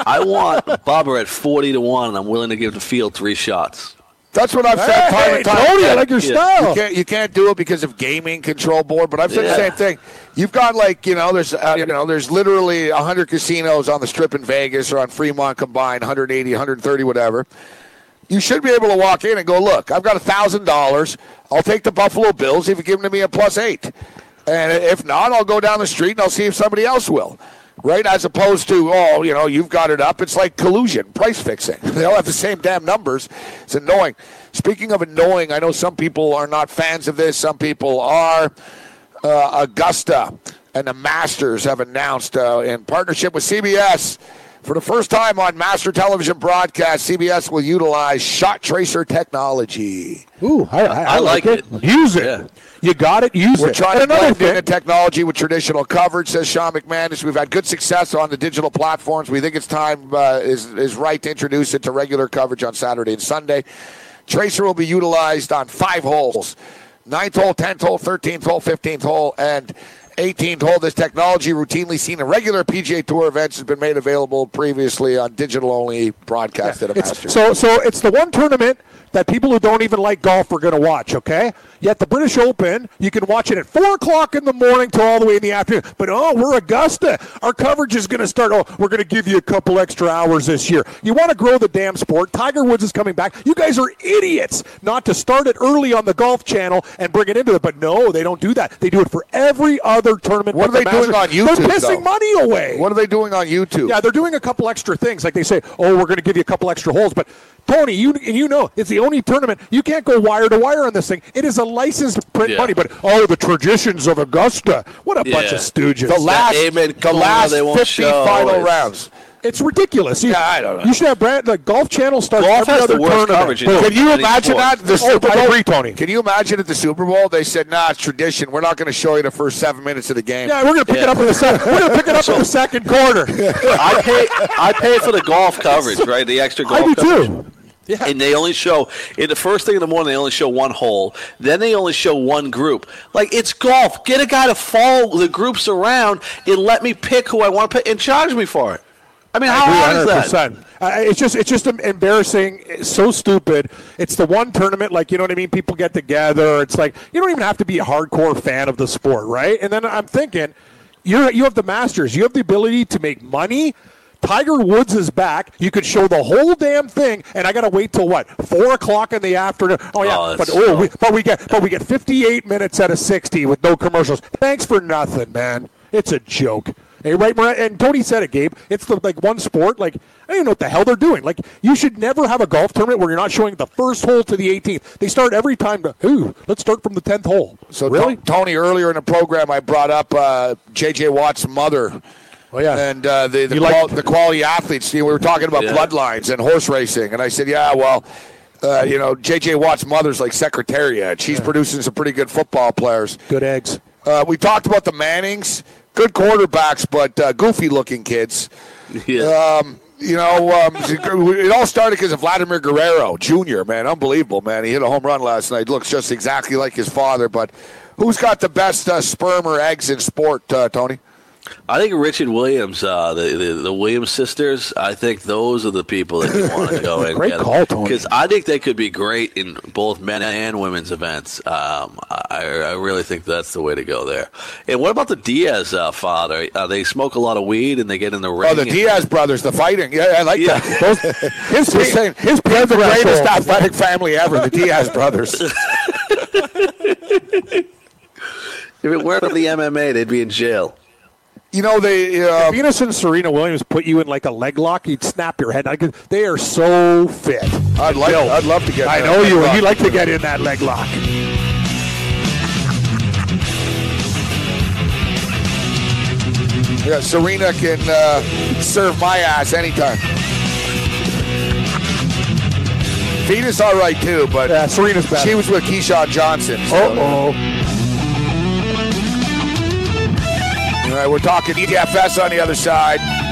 I want Bubba at forty to one, and I'm willing to give the field three shots. That's what I've said time and time Tony, I again. like your Yeah. style. You can't, you can't do it because of gaming control board. But I've said the same thing. You've got like you know there's uh, you know there's literally 100 casinos on the Strip in Vegas or on Fremont combined, 180, 130, whatever. You should be able to walk in and go, look, I've got a thousand dollars. I'll take the Buffalo Bills if you give them to me a plus eight, and if not, I'll go down the street and I'll see if somebody else will. Right, as opposed to oh, you know, you've got it up. It's like collusion, price fixing. They all have the same damn numbers. It's annoying. Speaking of annoying, I know some people are not fans of this. Some people are. Uh, Augusta and the Masters have announced uh, in partnership with CBS. For the first time on Master Television broadcast, CBS will utilize shot tracer technology. Ooh, I, I, I like it. Use it. Yeah. You got it. Use We're it. trying And to blend in the technology with traditional coverage, says Sean McManus. We've had good success on the digital platforms. We think it's time uh, is is right to introduce it to regular coverage on Saturday and Sunday. Tracer will be utilized on five holes. Ninth hole, 10th hole, 13th hole, 15th hole, and 18th told This technology routinely seen in regular PGA Tour events has been made available previously on digital only broadcast at a so, so it's the one tournament that people who don't even like golf are going to watch. Okay, yet the British Open, you can watch it at four o'clock in the morning to all the way in the afternoon. But oh, we're Augusta. Our coverage is going to start. Oh, we're going to give you a couple extra hours this year. You want to grow the damn sport. Tiger Woods is coming back. You guys are idiots not to start it early on the Golf Channel and bring it into it. But no, they don't do that. They do it for every other tournament. what are they the doing on YouTube? They're pissing though? money away. What are they doing on YouTube? Yeah, they're doing a couple extra things. Like they say, oh, we're going to give you a couple extra holes. But Tony, you and you know, it's the only tournament you can't go wire to wire on this thing. It is a licensed print Yeah. money. But oh, the traditions of Augusta. What a bunch of stooges. the last, Amen the last they won't 50 show. final It's- rounds. it's ridiculous. You, Yeah, I don't know. You should have brand the Golf Channel start Golf every has the other worst tournament. coverage in Can you imagine sport. that? The Oh, Super I Bowl? agree, Tony. Can you imagine at the Super Bowl they said, "Nah, it's tradition. We're not going to show you the first seven minutes of the game." Yeah, we're gonna pick it up in the second. We're gonna pick it up in the second quarter. I pay I pay for the golf coverage, right? The extra golf I do coverage. too. Yeah. And they only show in the first thing in the morning. They only show one hole. Then they only show one group. Like it's golf. Get a guy to follow the groups around and let me pick who I want to pick and charge me for it. I mean, how hard is that? 100%. Uh, it's just it's just embarrassing. It's so stupid. It's the one tournament, like you know what I mean. People get together. It's like you don't even have to be a hardcore fan of the sport, right? And then I'm thinking, you you have the Masters. You have the ability to make money. Tiger Woods is back. You could show the whole damn thing, and I got to wait till what four o'clock in the afternoon. Oh yeah, Oh, but oh, we, but we get but we get 58 minutes out of 60 with no commercials. Thanks for nothing, man. It's a joke. Hey, right, and Tony said it, Gabe. It's the like one sport. Like I don't even know what the hell they're doing. Like you should never have a golf tournament where you're not showing the first hole to the 18th. They start every time. To, Ooh, let's start from the 10th hole. So really, To- Tony, earlier in the program, I brought up uh, J.J. Watt's mother. Oh, yeah. and uh, the the, You qual- like- the quality athletes. You know, we were talking about Yeah. bloodlines and horse racing, and I said, yeah, well, uh, you know, J.J. Watt's mother's like Secretariat. She's producing some pretty good football players. good eggs. Uh, we talked about the Mannings, good quarterbacks, but uh, goofy-looking kids. Yeah. Um, you know, um, it all started because of Vladimir Guerrero Jr. Man, unbelievable, man. He hit a home run last night. Looks just exactly like his father. But who's got the best uh, sperm or eggs in sport, uh, Tony? I think Richard Williams, uh, the, the the Williams sisters. I think those are the people that you want to go and Great get call, Tony. Because I think they could be great in both men and women's events. Um, I, I really think that's the way to go there. And what about the Diaz uh, father? Uh, they smoke a lot of weed and they get in the ring. Oh, the and- Diaz brothers, the fighting. Yeah, I like Yeah. that. Those, his, his, his they're the greatest athletic family ever, the Diaz brothers. If it weren't for the MMA, they'd be in jail. You know, they. Uh, Venus and Serena Williams put you in like a leg lock, you'd snap your head. Could, they are so fit. I'd like. Built. I'd love to get. I know you would. You like to get in that leg lock. Yeah, Serena can uh, serve my ass anytime. Venus, all right too, but Yeah, Serena's better. she was with Keyshawn Johnson. so- Uh-oh. All right, we're talking EFS on the other side.